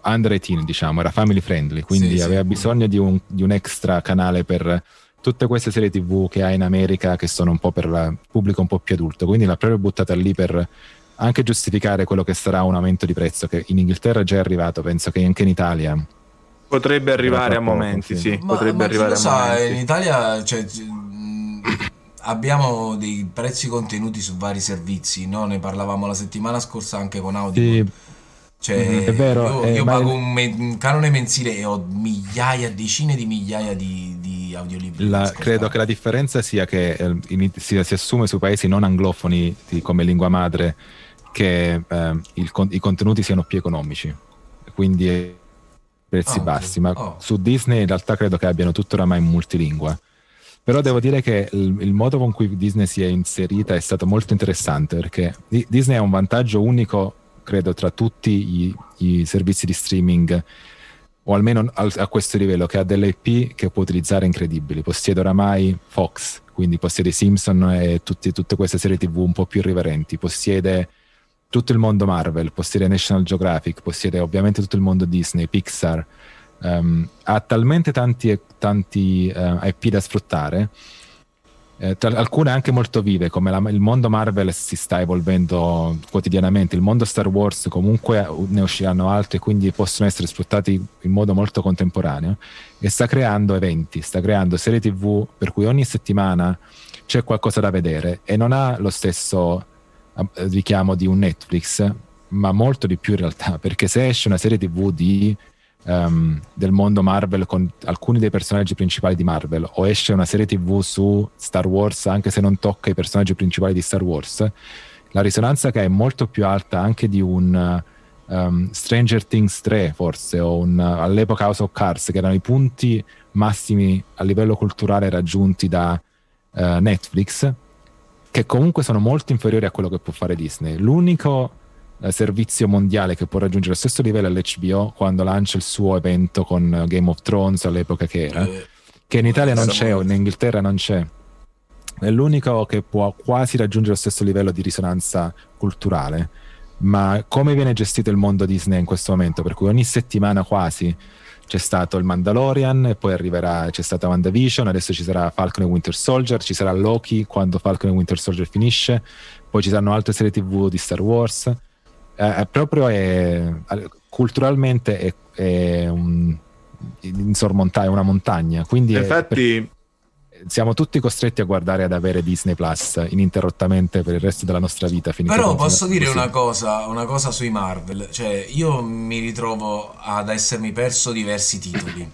under 18, diciamo, era family friendly, quindi sì, aveva sì. bisogno di un, di un, extra canale per tutte queste serie TV che ha in America che sono un po' per il pubblico un po' più adulto. Quindi l'ha proprio buttata lì per anche giustificare quello che sarà un aumento di prezzo che in Inghilterra è già arrivato, penso che anche in Italia Potrebbe arrivare a momenti, sì. sì. Ma, potrebbe ma arrivare a sa, momenti. in Italia cioè, abbiamo dei prezzi contenuti su vari servizi, no? ne parlavamo la settimana scorsa anche con Audible. Sì. Cioè, mm, è vero, io, eh, io pago un, me- un, canone mensile e ho migliaia, decine di migliaia di, di audiolibri. La, credo che la differenza sia che eh, in, si, si, assume su paesi non anglofoni di, come lingua madre che eh, il, i contenuti siano più economici. Quindi prezzi oh, bassi, ma oh. su Disney in realtà credo che abbiano tutto oramai in multilingua. Però devo dire che il, il, modo con cui Disney si è inserita è stato molto interessante perché Disney ha un vantaggio unico, credo, tra tutti i, servizi di streaming, o almeno a, a questo livello, che ha delle IP che può utilizzare incredibili. Possiede oramai Fox, quindi possiede Simpson e tutti, tutte queste serie TV un po' più irriverenti, possiede tutto il mondo Marvel, possiede National Geographic, possiede ovviamente tutto il mondo Disney, Pixar, um, ha talmente tanti, tanti uh, eh, IP da sfruttare, eh, alcune anche molto vive, come la, il mondo Marvel si sta evolvendo quotidianamente, il mondo Star Wars comunque ne usciranno altri, quindi possono essere sfruttati in modo molto contemporaneo e sta creando eventi, sta creando serie tv per cui ogni settimana c'è qualcosa da vedere e non ha lo stesso richiamo di un Netflix, ma molto di più in realtà, perché se esce una serie tv di, um, del mondo Marvel con alcuni dei personaggi principali di Marvel, o esce una serie tv su Star Wars, anche se non tocca i personaggi principali di Star Wars, la risonanza che è molto più alta anche di un um, Stranger Things 3 forse, o un, all'epoca House of Cards, che erano i punti massimi a livello culturale raggiunti da uh, Netflix che comunque sono molto inferiori a quello che può fare Disney. L'unico servizio mondiale che può raggiungere lo stesso livello è l'HBO quando lancia il suo evento con Game of Thrones all'epoca che era, eh, che in Italia non c'è o in Inghilterra non c'è. È l'unico che può quasi raggiungere lo stesso livello di risonanza culturale. Ma come viene gestito il mondo Disney in questo momento? Per cui ogni settimana quasi c'è stato il Mandalorian e poi arriverà, c'è stata WandaVision, adesso ci sarà Falcon e Winter Soldier, ci sarà Loki quando Falcon e Winter Soldier finisce, poi ci saranno altre serie tv di Star Wars. Eh, è proprio è, culturalmente è, è un, insormontabile, una montagna. Quindi Infatti, per siamo tutti costretti a guardare ad avere Disney Plus ininterrottamente per il resto della nostra vita. Però posso dire così. una cosa, una cosa sui Marvel, cioè io mi ritrovo ad essermi perso diversi titoli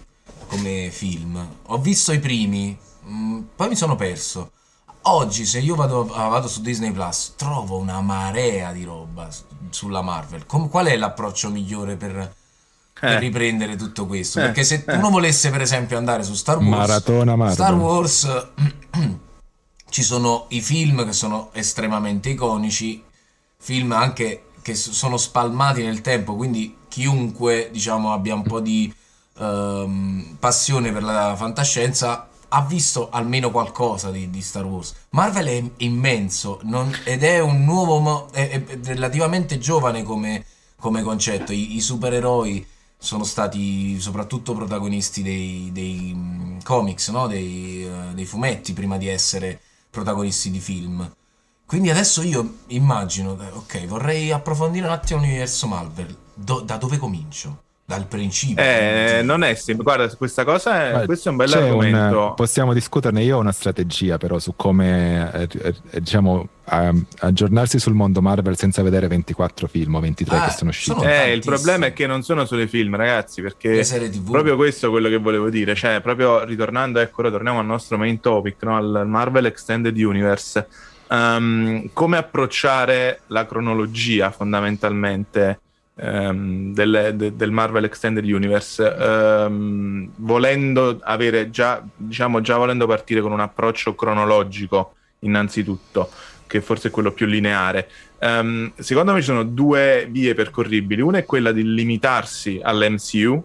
come film. Ho visto i primi, mh, mm, poi mi sono perso. Oggi se io vado, vado, su Disney Plus trovo una marea di roba sulla Marvel. Com- qual è l'approccio migliore per per eh. riprendere tutto questo. Eh. Perché se eh. uno volesse, per esempio, andare su Star Wars, Maratona, maratona. Star Wars ci sono i film che sono estremamente iconici, film anche che sono spalmati nel tempo, quindi chiunque diciamo abbia un po' di um, passione per la fantascienza ha visto almeno qualcosa di, di Star Wars. Marvel è immenso non, ed è un nuovo, è, è relativamente giovane come, come concetto. I, i supereroi sono stati soprattutto protagonisti dei, dei comics, no? dei, uh, dei, fumetti prima di essere protagonisti di film. Quindi adesso io immagino, eh, ok, vorrei approfondire un attimo l'universo Marvel. Do, da dove comincio? Dal principio. Eh, non è semplice. Guarda, questa cosa è, questo è un bel argomento. Un, possiamo discuterne. Io ho una strategia, però, su come eh, eh, diciamo aggiornarsi sul mondo Marvel senza vedere 24 film o 23 ah, che sono usciti. Sono eh, il problema è che non sono solo i film, ragazzi, perché proprio questo è quello che volevo dire. Cioè, proprio ritornando, ecco, ora torniamo al nostro main topic, no? al Marvel Extended Universe. Um, come approcciare la cronologia fondamentalmente um, del, de, del, Marvel Extended Universe, um, volendo avere già, diciamo, già volendo partire con un approccio cronologico, innanzitutto, che forse è quello più lineare. Um, secondo me ci sono due vie percorribili. Una è quella di limitarsi all'MCU,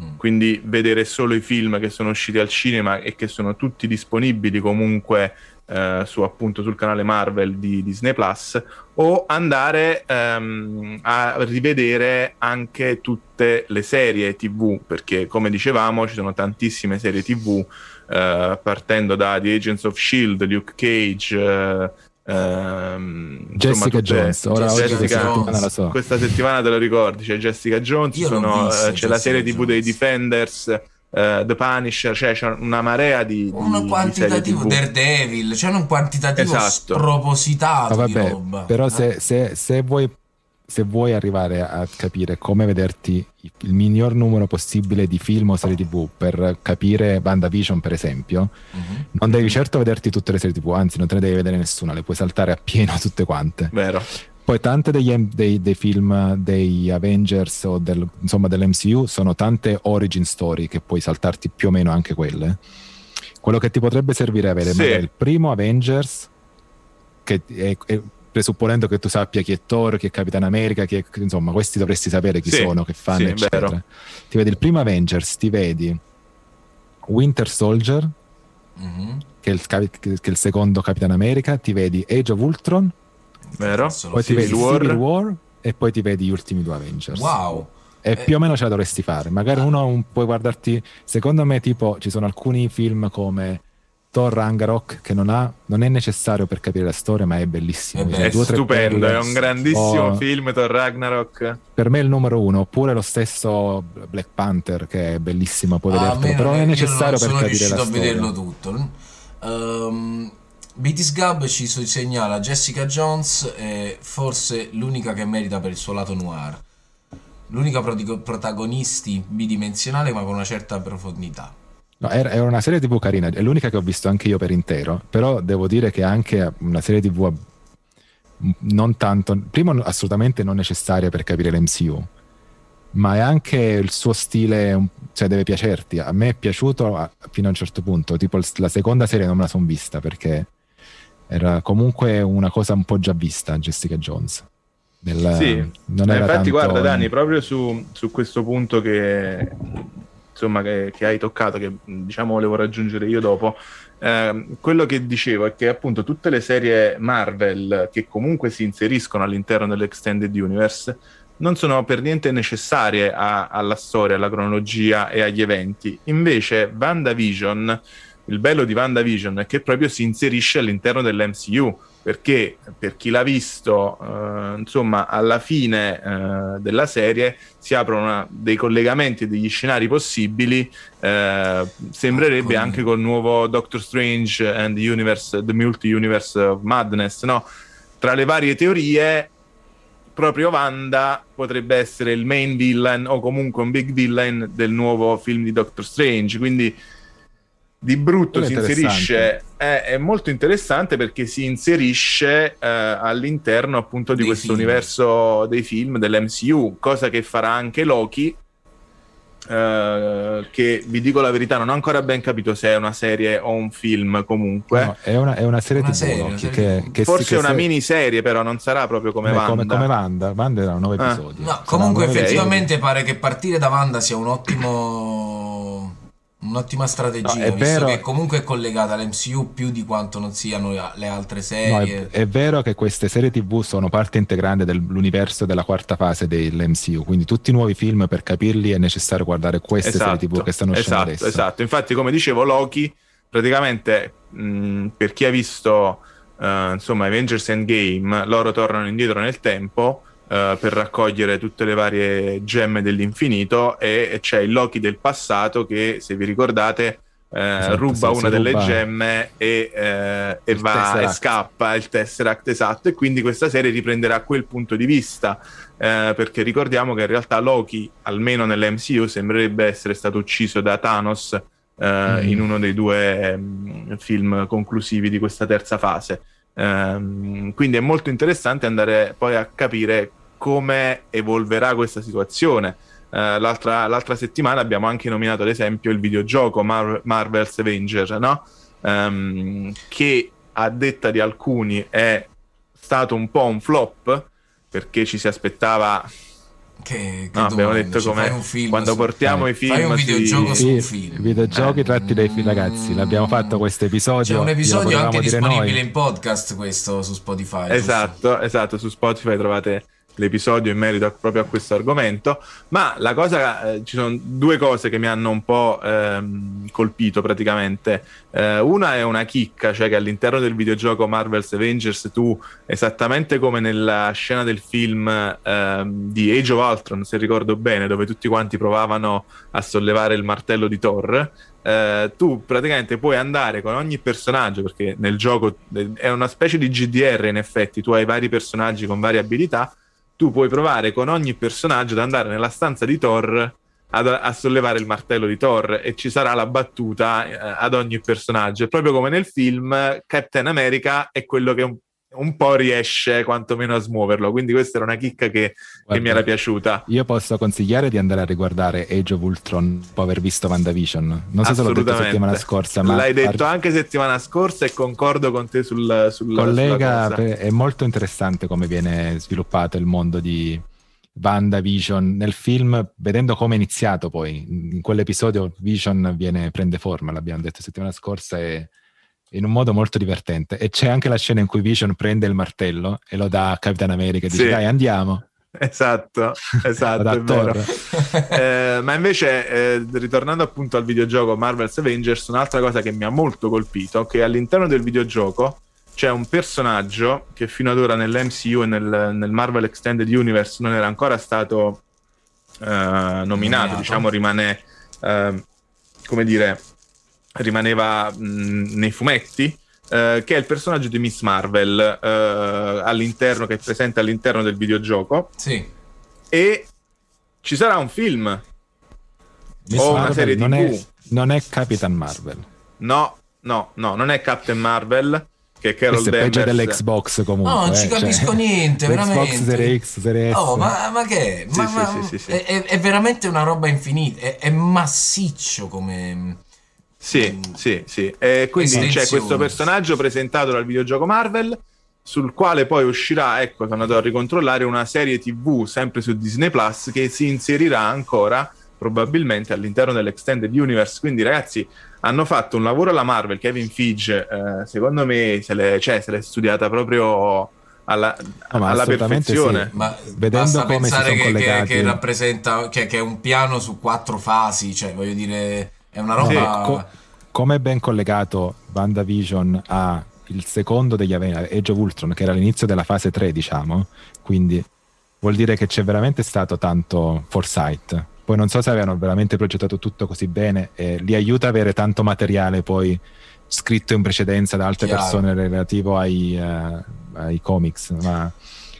mm. quindi vedere solo i film che sono usciti al cinema e che sono tutti disponibili comunque eh, su, appunto, sul canale Marvel di Disney Plus, o andare ehm, a rivedere anche tutte le serie TV, perché come dicevamo ci sono tantissime serie TV, eh, partendo da The Agents of Shield, Luke Cage. Eh, Ehm, Jessica insomma, Jones, ora Jessica, Jessica Jones. La so. questa settimana te lo ricordi? C'è Jessica Jones, sono, visto, c'è Jessica la serie TV dei Defenders, Uh, The Punisher, cioè c'è una marea di, un quantitativo di Daredevil, c'è un quantitativo esatto. spropositato no, vabbè, Però se, se, se, vuoi, se, vuoi, arrivare a capire come vederti il miglior numero possibile di film o serie tv per capire WandaVision per esempio, uh-huh. non devi certo vederti tutte le serie tv, anzi non te ne devi vedere nessuna, le puoi saltare a pieno tutte quante. Vero. Poi tante degli, dei, dei, film dei Avengers o del, insomma dell'MCU sono tante origin story che puoi saltarti più o meno anche quelle. Quello che ti potrebbe servire è avere sì. il primo Avengers, che è, è, presupponendo che tu sappia chi è Thor, chi è Capitan America, chi è, insomma questi dovresti sapere chi sì. sono, che fanno, sì, eccetera. Vero. Ti vedi il primo Avengers, ti vedi Winter Soldier, mm-hmm. che, è il, che è il secondo Capitan America, ti vedi Age of Ultron, Vero? Poi ti vedi War. Civil War e poi ti vedi gli ultimi due Avengers. Wow. E eh. più o meno ce la dovresti fare. Magari uno un, puoi guardarti. Secondo me, tipo, ci sono alcuni film come Thor Ragnarok che non, ha, non è necessario per capire la storia, ma è bellissimo. È, è stupendo, è un grandissimo oh, film. Thor Ragnarok. Per me è il numero uno, oppure lo stesso Black Panther, che è bellissimo. Puoi ah, vederlo, però non è necessario per capire la storia. Sono riuscito a vederlo tutto. Um, Beatis Gab ci segnala Jessica Jones è forse l'unica che merita per il suo lato noir. L'unica protagonisti bidimensionale ma con una certa profondità. No, era, una serie tv carina, è l'unica che ho visto anche io per intero, però devo dire che è anche una serie tv non tanto, primo assolutamente non necessaria per capire l'MCU, ma è anche il suo stile, cioè deve piacerti. A me è piaciuto fino a un certo punto, tipo la seconda serie non me la sono vista perché era comunque una cosa un po' già vista Jessica Jones. Nel, sì, era infatti guarda Dani, proprio su, su questo punto che, insomma, che, che, hai toccato, che diciamo volevo raggiungere io dopo, eh, quello che dicevo è che appunto tutte le serie Marvel che comunque si inseriscono all'interno dell'Extended Universe non sono per niente necessarie a, alla storia, alla cronologia e agli eventi. Invece WandaVision il bello di WandaVision è che proprio si inserisce all'interno dell'MCU, perché per chi l'ha visto, eh, insomma, alla fine eh, della serie si aprono una, dei collegamenti, degli scenari possibili, eh, sembrerebbe ah, anche col nuovo Doctor Strange and the, Universe, the Multi-Universe of Madness, no? Tra le varie teorie, proprio Wanda potrebbe essere il main villain o comunque un big villain del nuovo film di Doctor Strange, quindi di brutto si inserisce è, è, molto interessante perché si inserisce eh, all'interno appunto di dei questo film. universo dei film dell'MCU cosa che farà anche Loki Uh, che vi dico la verità, non ho ancora ben capito se è una serie o un film comunque. No, è, una, è una serie una TV, serie, una serie che, che, Forse è una se... miniserie, però non sarà proprio come Beh, Wanda. Come, come Wanda, Wanda erano nove ah. episodi. No, comunque effettivamente pare che partire da Wanda sia un ottimo Un'ottima strategia, no, è visto vero... che comunque è collegata all'MCU più di quanto non siano le altre serie. No, è, è, vero che queste serie TV sono parte integrante dell'universo della quarta fase dell'MCU, quindi tutti i nuovi film per capirli è necessario guardare queste esatto, serie TV che stanno uscendo esatto, adesso. Esatto, infatti come dicevo Loki, praticamente mh, per chi ha visto uh, insomma Avengers Endgame, loro tornano indietro nel tempo per raccogliere tutte le varie gemme dell'infinito e, c'è il Loki del passato che, se vi ricordate, uh, esatto, ruba una delle ruba... gemme e, uh, e va e scappa il Tesseract esatto e quindi questa serie riprenderà quel punto di vista perché ricordiamo che in realtà Loki, almeno nell'MCU, sembrerebbe essere stato ucciso da Thanos mm. in uno dei due um, film conclusivi di questa terza fase. Um, quindi è molto interessante andare poi a capire come evolverà questa situazione. Uh, l'altra, l'altra, settimana abbiamo anche nominato ad esempio il videogioco Mar- Marvel's Avenger, no? um, che a detta di alcuni è stato un po' un flop perché ci si aspettava Che, che No, abbiamo detto come fai un film quando su- portiamo eh, i film fai un videogioco su Sì, un film. videogiochi Eh. tratti dai film, ragazzi. L'abbiamo fatto questo episodio. C'è un episodio anche disponibile noi. in podcast questo su Spotify. giusto? Esatto, esatto, su Spotify trovate l'episodio in merito a- proprio a questo argomento, ma la cosa, eh, ci sono due cose che mi hanno un po' ehm, colpito praticamente. Eh, una è una chicca, cioè che all'interno del videogioco Marvel's Avengers tu, esattamente come nella scena del film ehm, di Age of Ultron, se ricordo bene, dove tutti quanti provavano a sollevare il martello di Thor, eh, tu praticamente puoi andare con ogni personaggio, perché nel gioco eh, è una specie di GDR in effetti, tu hai vari personaggi con varie abilità, tu puoi provare con ogni personaggio ad andare nella stanza di Thor ad- a sollevare il martello di Thor e ci sarà la battuta eh, ad ogni personaggio. Proprio come nel film, Captain America è quello che un, un po' riesce quantomeno a smuoverlo. Quindi questa era una chicca che, che Guarda, mi era piaciuta. Io posso consigliare di andare a riguardare Age of Ultron dopo aver visto WandaVision. Non so se l'ho detto settimana scorsa, ma L'hai detto par- anche settimana scorsa e concordo con te sul, sul collega, per- è molto interessante come viene sviluppato il mondo di WandaVision nel film, vedendo come è iniziato poi. In quell'episodio Vision viene, prende forma, l'abbiamo detto settimana scorsa, e in un modo molto divertente. E c'è anche la scena in cui Vision prende il martello e lo dà a Capitan America e dice Sì. dai andiamo. Esatto, esatto. Eh, ma invece, eh, ritornando appunto al videogioco Marvel's Avengers, un'altra cosa che mi ha molto colpito è che all'interno del videogioco c'è un personaggio che fino ad ora nell'MCU e nel, nel Marvel Extended Universe non era ancora stato eh, nominato, Nominato. diciamo, rimane, eh, come dire, rimaneva mh, nei fumetti, eh, che è il personaggio di Miss Marvel eh, all'interno, che è presente all'interno del videogioco Sì. e ci sarà un film. Miss O una Marvel serie non TV. è, non è Capitan Marvel. No, no, no, non è Captain Marvel, che è Carol Questo è peggio dell'Xbox comunque. No, non ci eh, cioè, capisco niente, l'Xbox veramente. Eh, Series X, Series S. Oh, ma, ma che Ma- sì, ma- sì, sì, è- è veramente una roba infinita, è, è massiccio come... Sì, sì, sì. E quindi c'è questo personaggio presentato dal videogioco Marvel, sul quale poi uscirà, ecco, sono andato a ricontrollare, una serie TV sempre su Disney Plus che si inserirà ancora probabilmente all'interno dell'Extended Universe. Quindi, ragazzi, hanno fatto un lavoro alla Marvel. Kevin Feige, eh, secondo me, se l'è, cioè, se l'è studiata proprio alla, No, ma alla perfezione. sì. Ma Vedendo basta come si pensare sono che, che- che rappresenta, che, che è un piano su quattro fasi, cioè voglio dire, è una roba... Sì, Co- come è ben collegato WandaVision a il secondo degli Avengers, Age of Ultron, che era l'inizio della fase 3, diciamo, quindi vuol dire che c'è veramente stato tanto foresight. Poi non so se avevano veramente progettato tutto così bene e li aiuta a avere tanto materiale poi scritto in precedenza da altre Chiaro. persone relativo ai, eh, ai comics, ma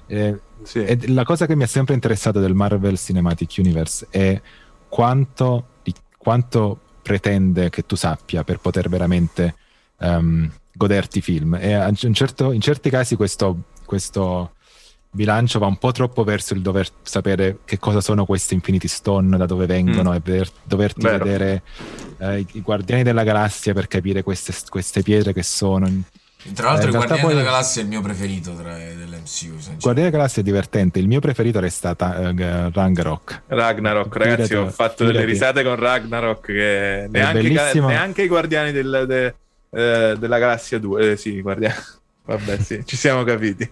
eh, Sì. la cosa che mi ha sempre interessato del Marvel Cinematic Universe è quanto, quanto pretende che tu sappia per poter veramente ehm, goderti i film. E un certo- in certi casi questo, questo bilancio va un po' troppo verso il dover sapere che cosa sono questi Infinity Stone, da dove vengono Mm. e ver- doverti Vero. vedere eh, i, i Guardiani della Galassia per capire queste, queste pietre che sono. Tra l'altro Eh, il Guardiani poi- della Galassia è il mio preferito tra dell'MCU. Guardiani della Galassia è divertente, il mio preferito resta ta- eh, Ragnarok. Ragnarok, ragazzi, Fidati, ho fatto delle risate con Ragnarok che neanche, bellissimo. neanche i guardiani del- de- eh, della galassia 2, eh, sì, guardiani. Vabbè, sì, ci siamo capiti.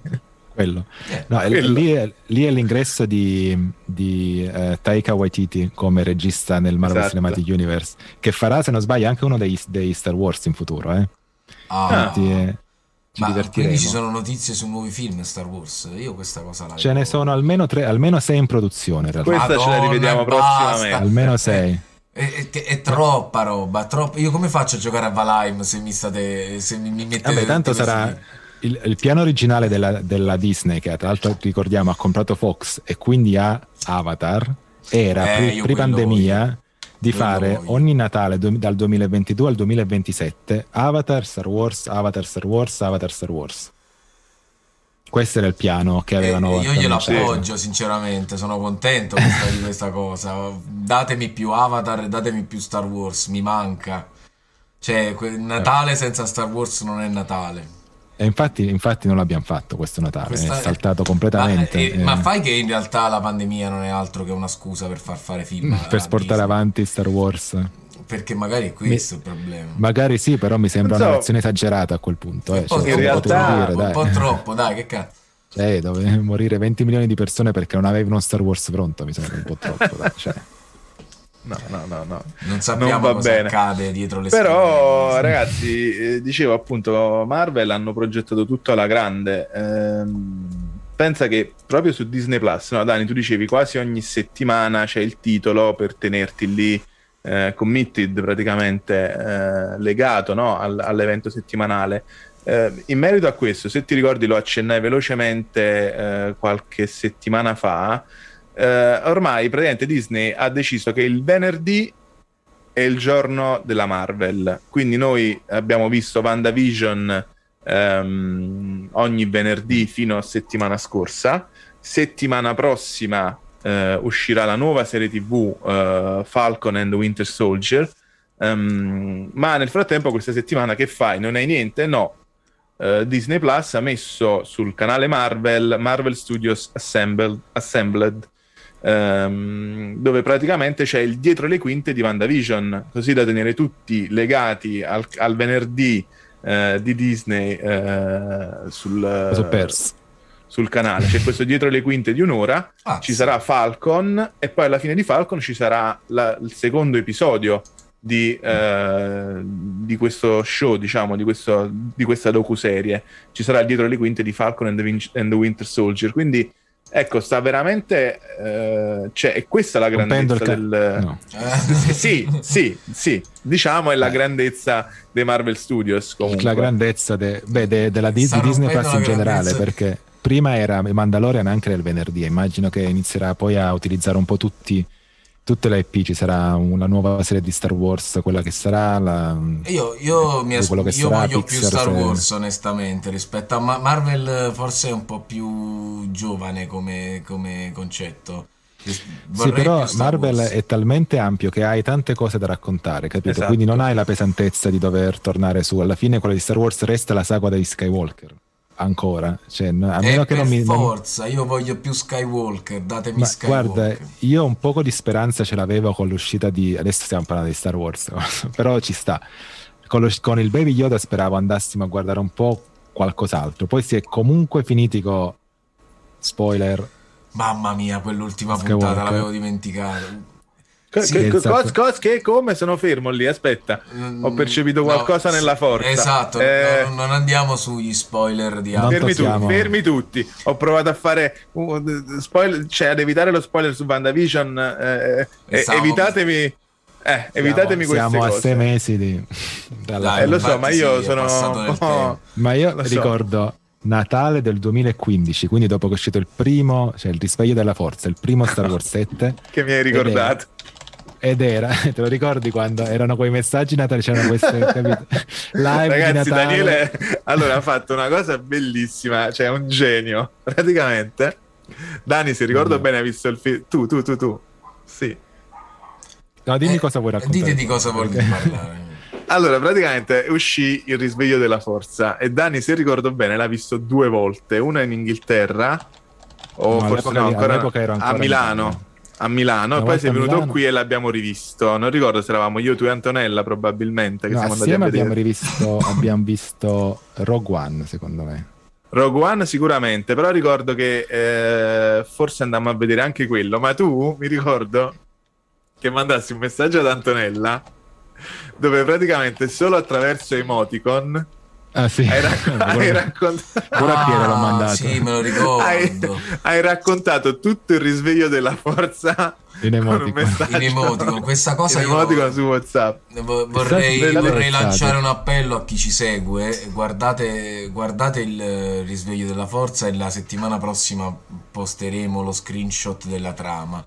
Quello. Eh, No, Quello. lì, è, lì è l'ingresso di, di eh, Taika Waititi come regista nel Marvel Esatto. Cinematic Universe, che farà, se non sbaglio, anche uno dei, dei Star Wars in futuro. Eh. Ah, Quindi, eh, ci ma divertiremo. quindi ci sono notizie su nuovi film Star Wars? Io questa cosa la Ce ne sono almeno, tre, almeno sei in produzione, in realtà. Questa ce la Madonna, rivediamo basta. prossimamente. Almeno sei. È, è- è troppa roba, troppo. Io come faccio a giocare a Valheim se mi state. Se mi, mi mettete. Vabbè, tanto sarà il, il piano originale della, della Disney, che tra l'altro ricordiamo ha comprato Fox e quindi ha Avatar, era Eh, pre- io pre-pandemia di fare ogni Natale du- dal 2022 al 2027 Avatar, Star Wars, Avatar, Star Wars, Avatar, Star Wars. Questo era il piano che avevano Eh, io glielo appoggio, sinceramente. Sono contento questa- di questa cosa. Datemi più Avatar, datemi più Star Wars. Mi manca. Cioè, Natale senza Star Wars non è Natale. E infatti, infatti non l'abbiamo fatto questo Natale, Questa... è saltato completamente. Ma, eh, ma, fai che in realtà la pandemia non è altro che una scusa per far fare film. per sportare avanti Star Wars. Perché magari è questo mi... il problema. Magari sì, però mi sembra so. una reazione esagerata a quel punto. Eh. Cioè, in realtà dire, un po' troppo, dai, che cazzo. Cioè, dove morire 20 milioni di persone perché non avevano Star Wars pronto mi sembra un po' troppo. dai, cioè. No, no, no, no. Non sappiamo non cosa bene. accade dietro le Però, scrivere. ragazzi, eh, dicevo appunto, Marvel hanno progettato tutto alla grande. Ehm, pensa che proprio su Disney Plus, no, Dani, tu dicevi quasi ogni settimana c'è il titolo per tenerti lì eh, committed, praticamente eh, legato no, all- all'evento settimanale. Eh, in merito a questo, se ti ricordi, lo accennai velocemente eh, qualche settimana fa eh, ormai praticamente Disney ha deciso che il venerdì è il giorno della Marvel. Quindi noi abbiamo visto WandaVision ehm, ogni venerdì fino a settimana scorsa. Settimana prossima eh, uscirà la nuova serie TV eh, Falcon and Winter Soldier. Um, ma nel frattempo, questa settimana che fai? Non hai niente? No. Uh, Disney Plus ha messo sul canale Marvel Marvel Studios Assembled, Assembled ehm, dove praticamente c'è il dietro le quinte di WandaVision, così da tenere tutti legati al, al venerdì eh, di Disney eh, sul, sul, canale. C'è questo dietro le quinte di un'ora, ah, ci sarà Falcon e poi alla fine di Falcon ci sarà la, il secondo episodio di, eh, di, questo show, diciamo, di, questo, di questa docu-serie. Ci sarà il dietro le quinte di Falcon and the, Win- and the Winter Soldier. Quindi Ecco, sta veramente. Eh, cioè, è questa la grandezza ca- del. No. sì, sì, sì. Diciamo è la eh. grandezza dei Marvel Studios. Comunque. La grandezza de, beh, de, della di, di Disney Plus in generale, perché prima era Mandalorian anche nel venerdì. Immagino che inizierà poi a utilizzare un po' tutti tutte le IP ci sarà una nuova serie di Star Wars, quella che sarà la, io, io, mi as- io sarà, voglio Pixar, più Star Wars se... onestamente rispetto a Ma- Marvel forse è un po' più giovane come, come concetto Vorrei sì, però Marvel Wars. è talmente ampio che hai tante cose da raccontare, capito? Esatto. Quindi non hai la pesantezza di dover tornare su. Alla fine quella di Star Wars resta la saga degli Skywalker ancora. Cioè, a meno e che non mi. Forza, io voglio più Skywalker. Datemi Ma Skywalker. Guarda, io un poco di speranza ce l'avevo con l'uscita di. Adesso stiamo parlando di Star Wars, però ci sta. Con, lo, con, il Baby Yoda speravo andassimo a guardare un po' qualcos'altro. Poi si è comunque finiti con. Spoiler. Mamma mia, quell'ultima Skywalker. puntata l'avevo dimenticato sì, che, esatto. cos, che come sono fermo lì? Aspetta, ho mm, percepito qualcosa no, nella forza. Esatto, eh, no, non andiamo sugli spoiler di altri. Fermi, tu, fermi, tutti. Ho provato a fare uh, spoiler, cioè ad evitare lo spoiler su WandaVision. Eh, eh, evitatemi. Eh, evitatemi siamo, siamo a sei mesi di... Dai, eh, lo so, ma io sì, sono... Oh, ma io ricordo so. Natale del 2015, quindi dopo che è uscito il primo, cioè il risveglio della forza, il primo Star Wars 7. che mi hai ricordato ed era, te lo ricordi quando erano quei messaggi natali, c'erano queste capito? live Ragazzi, Daniele allora ha fatto una cosa bellissima, cioè un genio, praticamente. Dani, se ricordo mm. bene, hai visto il film. Tu, tu, tu, tu. Sì. No, dimmi eh, cosa vuoi raccontare. Dite di cosa vuoi parlare. Allora, praticamente uscì il risveglio della forza e Dani, se ricordo bene, l'ha visto due volte, una in Inghilterra o no, forse no, ancora, ancora a Milano a Milano e poi sei venuto qui e l'abbiamo rivisto. Non ricordo se eravamo io, tu e Antonella probabilmente. Che no, siamo andati a vedere. abbiamo rivisto, abbiamo visto Rogue One secondo me. Rogue One sicuramente, però ricordo che eh, forse andammo a vedere anche quello, ma tu mi ricordo che mandassi un messaggio ad Antonella dove praticamente solo attraverso emoticon Ah, sì. Hai, rac- hai raccontato. Ah, Piero l'ho mandato. Sì, me lo ricordo. Hai, hai, raccontato tutto il risveglio della forza in emoticon. In emoticon. Questa cosa in emoticon su WhatsApp. Vorrei, vorrei lanciare un appello a chi ci segue. Guardate, guardate il risveglio della forza e la settimana prossima posteremo lo screenshot della trama.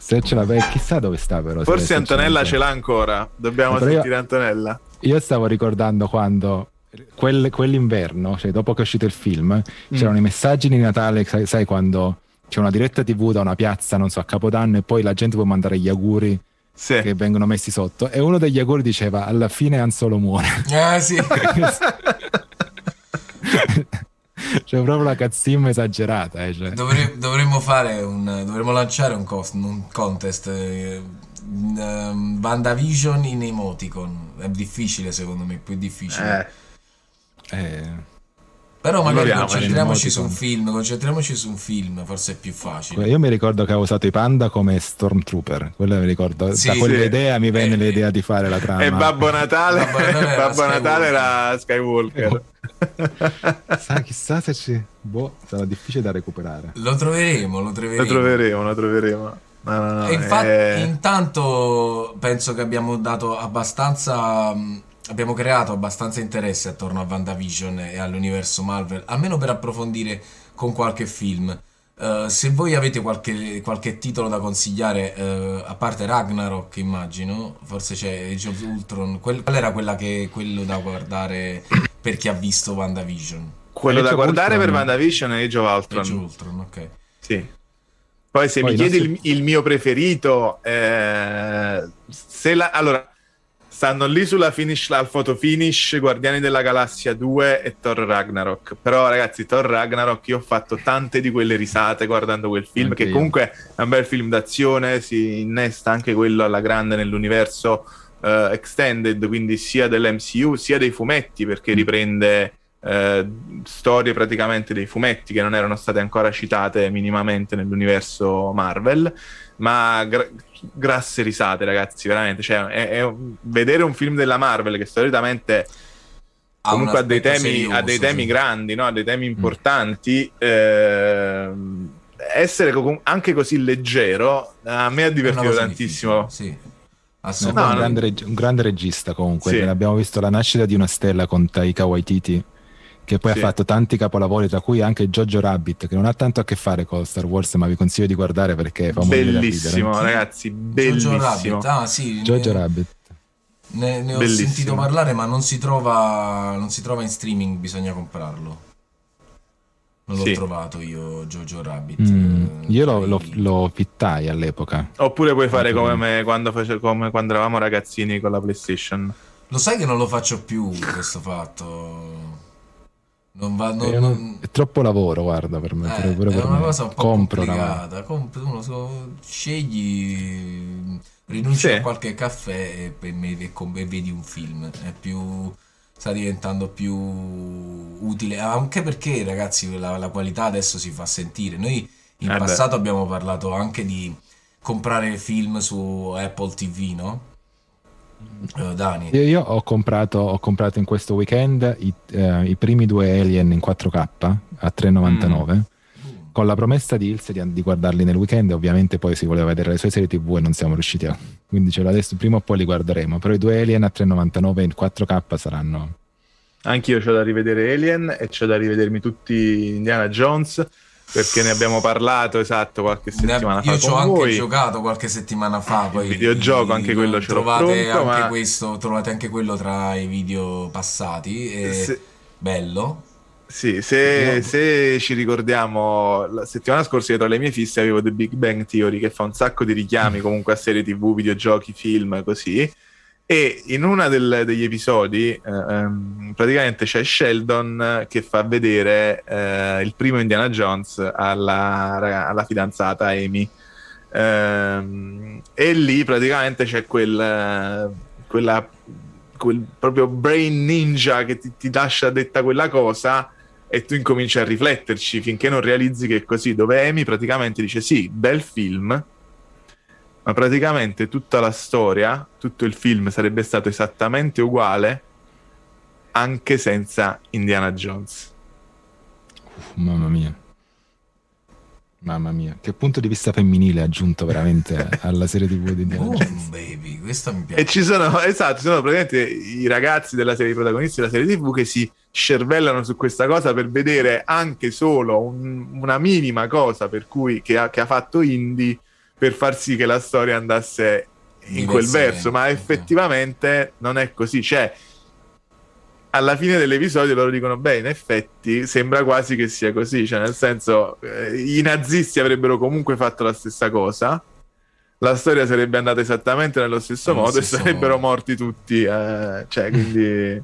Se ce l'avete, chissà dove sta però. Forse Antonella ce l'ha ancora. Dobbiamo sentire io, Antonella. Io stavo ricordando quando quel, quell'inverno, cioè dopo che è uscito il film, mm. c'erano i messaggi di Natale, sai, sai, quando c'è una diretta TV da una piazza, non so, a Capodanno e poi la gente può mandare gli auguri sì. che vengono messi sotto e uno degli auguri diceva alla fine Han Solo muore. Ah sì. C'è proprio la cazzim esagerata. Eh, cioè. Dovre- dovremmo fare un. Dovremmo lanciare un, cost- un contest. Eh, um, WandaVision in emoticon. È difficile, secondo me. Più difficile. Eh. Eh, Però magari Proviamo, concentriamoci su un film. Concentriamoci su un film, forse è più facile. io mi ricordo che avevo usato i panda come Stormtrooper. Quello mi ricordo. Sì, da sì. quell'idea mi venne Eh, l'idea di fare la trama. E Babbo Natale, Babbo Natale era Babbo Natale era Skywalker. Sa, chissà se ci. Boh, sarà difficile da recuperare. Lo troveremo, lo Lo troveremo. troveremo, lo troveremo. No, no, no, E infatti, eh, intanto penso che abbiamo dato abbastanza. Abbiamo creato abbastanza interesse attorno a WandaVision e all'universo Marvel, almeno per approfondire con qualche film. Eh, se voi avete qualche, qualche titolo da consigliare, eh, a parte Ragnarok, immagino, forse c'è Age of Ultron. Quel- qual era quella che, quello da guardare per chi ha visto WandaVision? quello Age da guardare Ultron. per WandaVision è Age of Ultron. Age of Ultron, ok. Sì. Poi se Poi mi chiedi nostri- il, il mio preferito, eh, se la- allora, stanno lì sulla finish, al photo finish Guardiani della Galassia 2 e Thor Ragnarok. Però ragazzi, Thor Ragnarok io ho fatto tante di quelle risate guardando quel film, Anche che io. comunque è un bel film d'azione, si innesta anche quello alla grande nell'universo eh, extended, quindi sia dell'MCU sia dei fumetti, perché Mm. riprende eh, storie praticamente dei fumetti che non erano state ancora citate minimamente nell'universo Marvel, ma gra- grasse risate ragazzi, veramente, cioè, è- è un- vedere un film della Marvel che solitamente Ha un comunque ha dei temi, ha dei serioso, temi sì. grandi, no? ha dei temi importanti. ehm, essere co- anche così leggero a me ha divertito tantissimo. Sì, No, assolutamente. un, no. grande reg- un grande regista comunque. Sì. Abbiamo visto la nascita di una stella con Taika Waititi, che poi Sì. ha fatto tanti capolavori, tra cui anche Jojo Rabbit, che non ha tanto a che fare con Star Wars, ma vi consiglio di guardare perché fa morire da Bellissimo, ridere. ragazzi, Jojo bellissimo. Rabbit, ah sì, Jojo ne, Rabbit. ne- ne ho Bellissimo. sentito parlare, ma non si trova, non si trova in streaming, bisogna comprarlo. Non l'ho Sì. trovato io, Jojo Rabbit. Mm, eh, io lo, lo, lo fittai all'epoca. Oppure puoi fare come, me quando, face- come quando eravamo ragazzini con la PlayStation. Lo sai che non lo faccio più questo fatto? Non va, non, non- non- È troppo lavoro, guarda, per me. Eh, pure- pure è per una me. cosa un po' Compro una- complicata. Compri- uno so- scegli, rinunci Sì. a qualche caffè e, e me- e com- e vedi un film. È più, sta diventando più utile, anche perché, ragazzi, la, la qualità adesso si fa sentire. Noi in Eh beh. passato abbiamo parlato anche di comprare film su Apple TV, no? Eh, Dani. Io, io ho, comprato, ho comprato in questo weekend i, eh, i primi due Alien in 4K a 3,99 Mm. con la promessa di Ilse di, di guardarli nel weekend. Ovviamente poi si voleva vedere le sue serie TV e non siamo riusciti a. Quindi ce adesso prima o poi li guarderemo. Però i due Alien a 3,99 in 4K saranno. Anch'io c'ho da rivedere Alien e c'ho da rivedermi tutti Indiana Jones perché ne abbiamo parlato esatto qualche Ne- settimana fa Io ci ho anche voi. giocato qualche settimana fa. Poi Il videogioco, anche quello ce l'ho trovate pronto, anche ma- questo, trovate anche quello tra i video passati. E Se- Bello. Sì, se, se ci ricordiamo, la settimana scorsa io tra le mie fisse avevo The Big Bang Theory che fa un sacco di richiami comunque a serie tv, videogiochi, film, così. E in uno degli episodi eh, ehm, praticamente c'è Sheldon che fa vedere eh, il primo Indiana Jones alla, alla fidanzata Amy. Ehm, e lì praticamente c'è quel, quella, quel proprio brain ninja che ti, ti lascia detta quella cosa e tu incominci a rifletterci finché non realizzi che è così, dove Amy praticamente dice sì, bel film, ma praticamente tutta la storia, tutto il film sarebbe stato esattamente uguale anche senza Indiana Jones. Uff, mamma mia. Mamma mia, che punto di vista femminile ha aggiunto veramente alla serie TV di Indiana Jones. Boom, baby, questa mi piace. E ci sono, esatto, ci sono praticamente i ragazzi della serie, i protagonisti della serie TV che si scervellano su questa cosa per vedere anche solo un- una minima cosa per cui, che, ha, che ha fatto Indy per far sì che la storia andasse in quel verso, ma effettivamente non è così. Cioè, alla fine dell'episodio loro dicono: Beh, in effetti sembra quasi che sia così. Cioè, nel senso, eh, i nazisti avrebbero comunque fatto la stessa cosa. La storia sarebbe andata esattamente nello stesso Nello modo stesso e sarebbero modo. morti tutti. eh, cioè, quindi.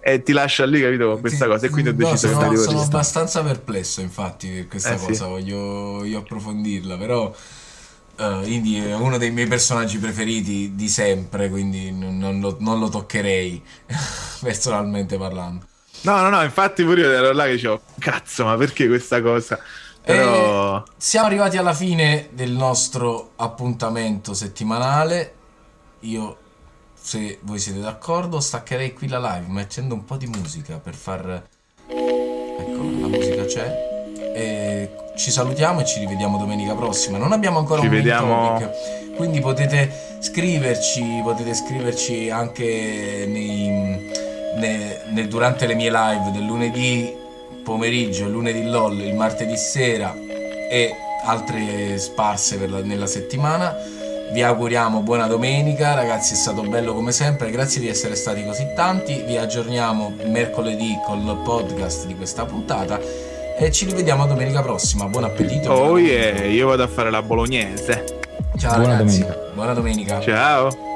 E ti lascia lì, capito, con questa cosa. E quindi ho deciso no, sono, sono abbastanza perplesso, infatti, per questa Eh, cosa. sì. Voglio, voglio approfondirla, però. eh, Indy è uno dei miei personaggi preferiti di sempre, quindi non, lo, non lo toccherei, personalmente parlando. No, no, no, infatti pure io ero là che dicevo, cazzo, ma perché questa cosa? Però... Eh, siamo arrivati alla fine del nostro appuntamento settimanale. Io, se voi siete d'accordo, staccherei qui la live mettendo un po' di musica per far... Ecco, la musica c'è. E ci salutiamo e ci rivediamo domenica prossima. Non abbiamo ancora Ci un vediamo- topic, quindi potete scriverci, potete scriverci anche nei- ne- ne- durante le mie live del lunedì pomeriggio, il lunedì LOL, il martedì sera e altre sparse la- nella settimana. Vi auguriamo buona domenica, ragazzi, è stato bello come sempre, grazie di essere stati così tanti. Vi aggiorniamo mercoledì col podcast di questa puntata e ci rivediamo domenica prossima. Buon appetito. Oh buon yeah, io vado a fare la bolognese. Ciao Buona ragazzi, domenica. buona domenica. Ciao.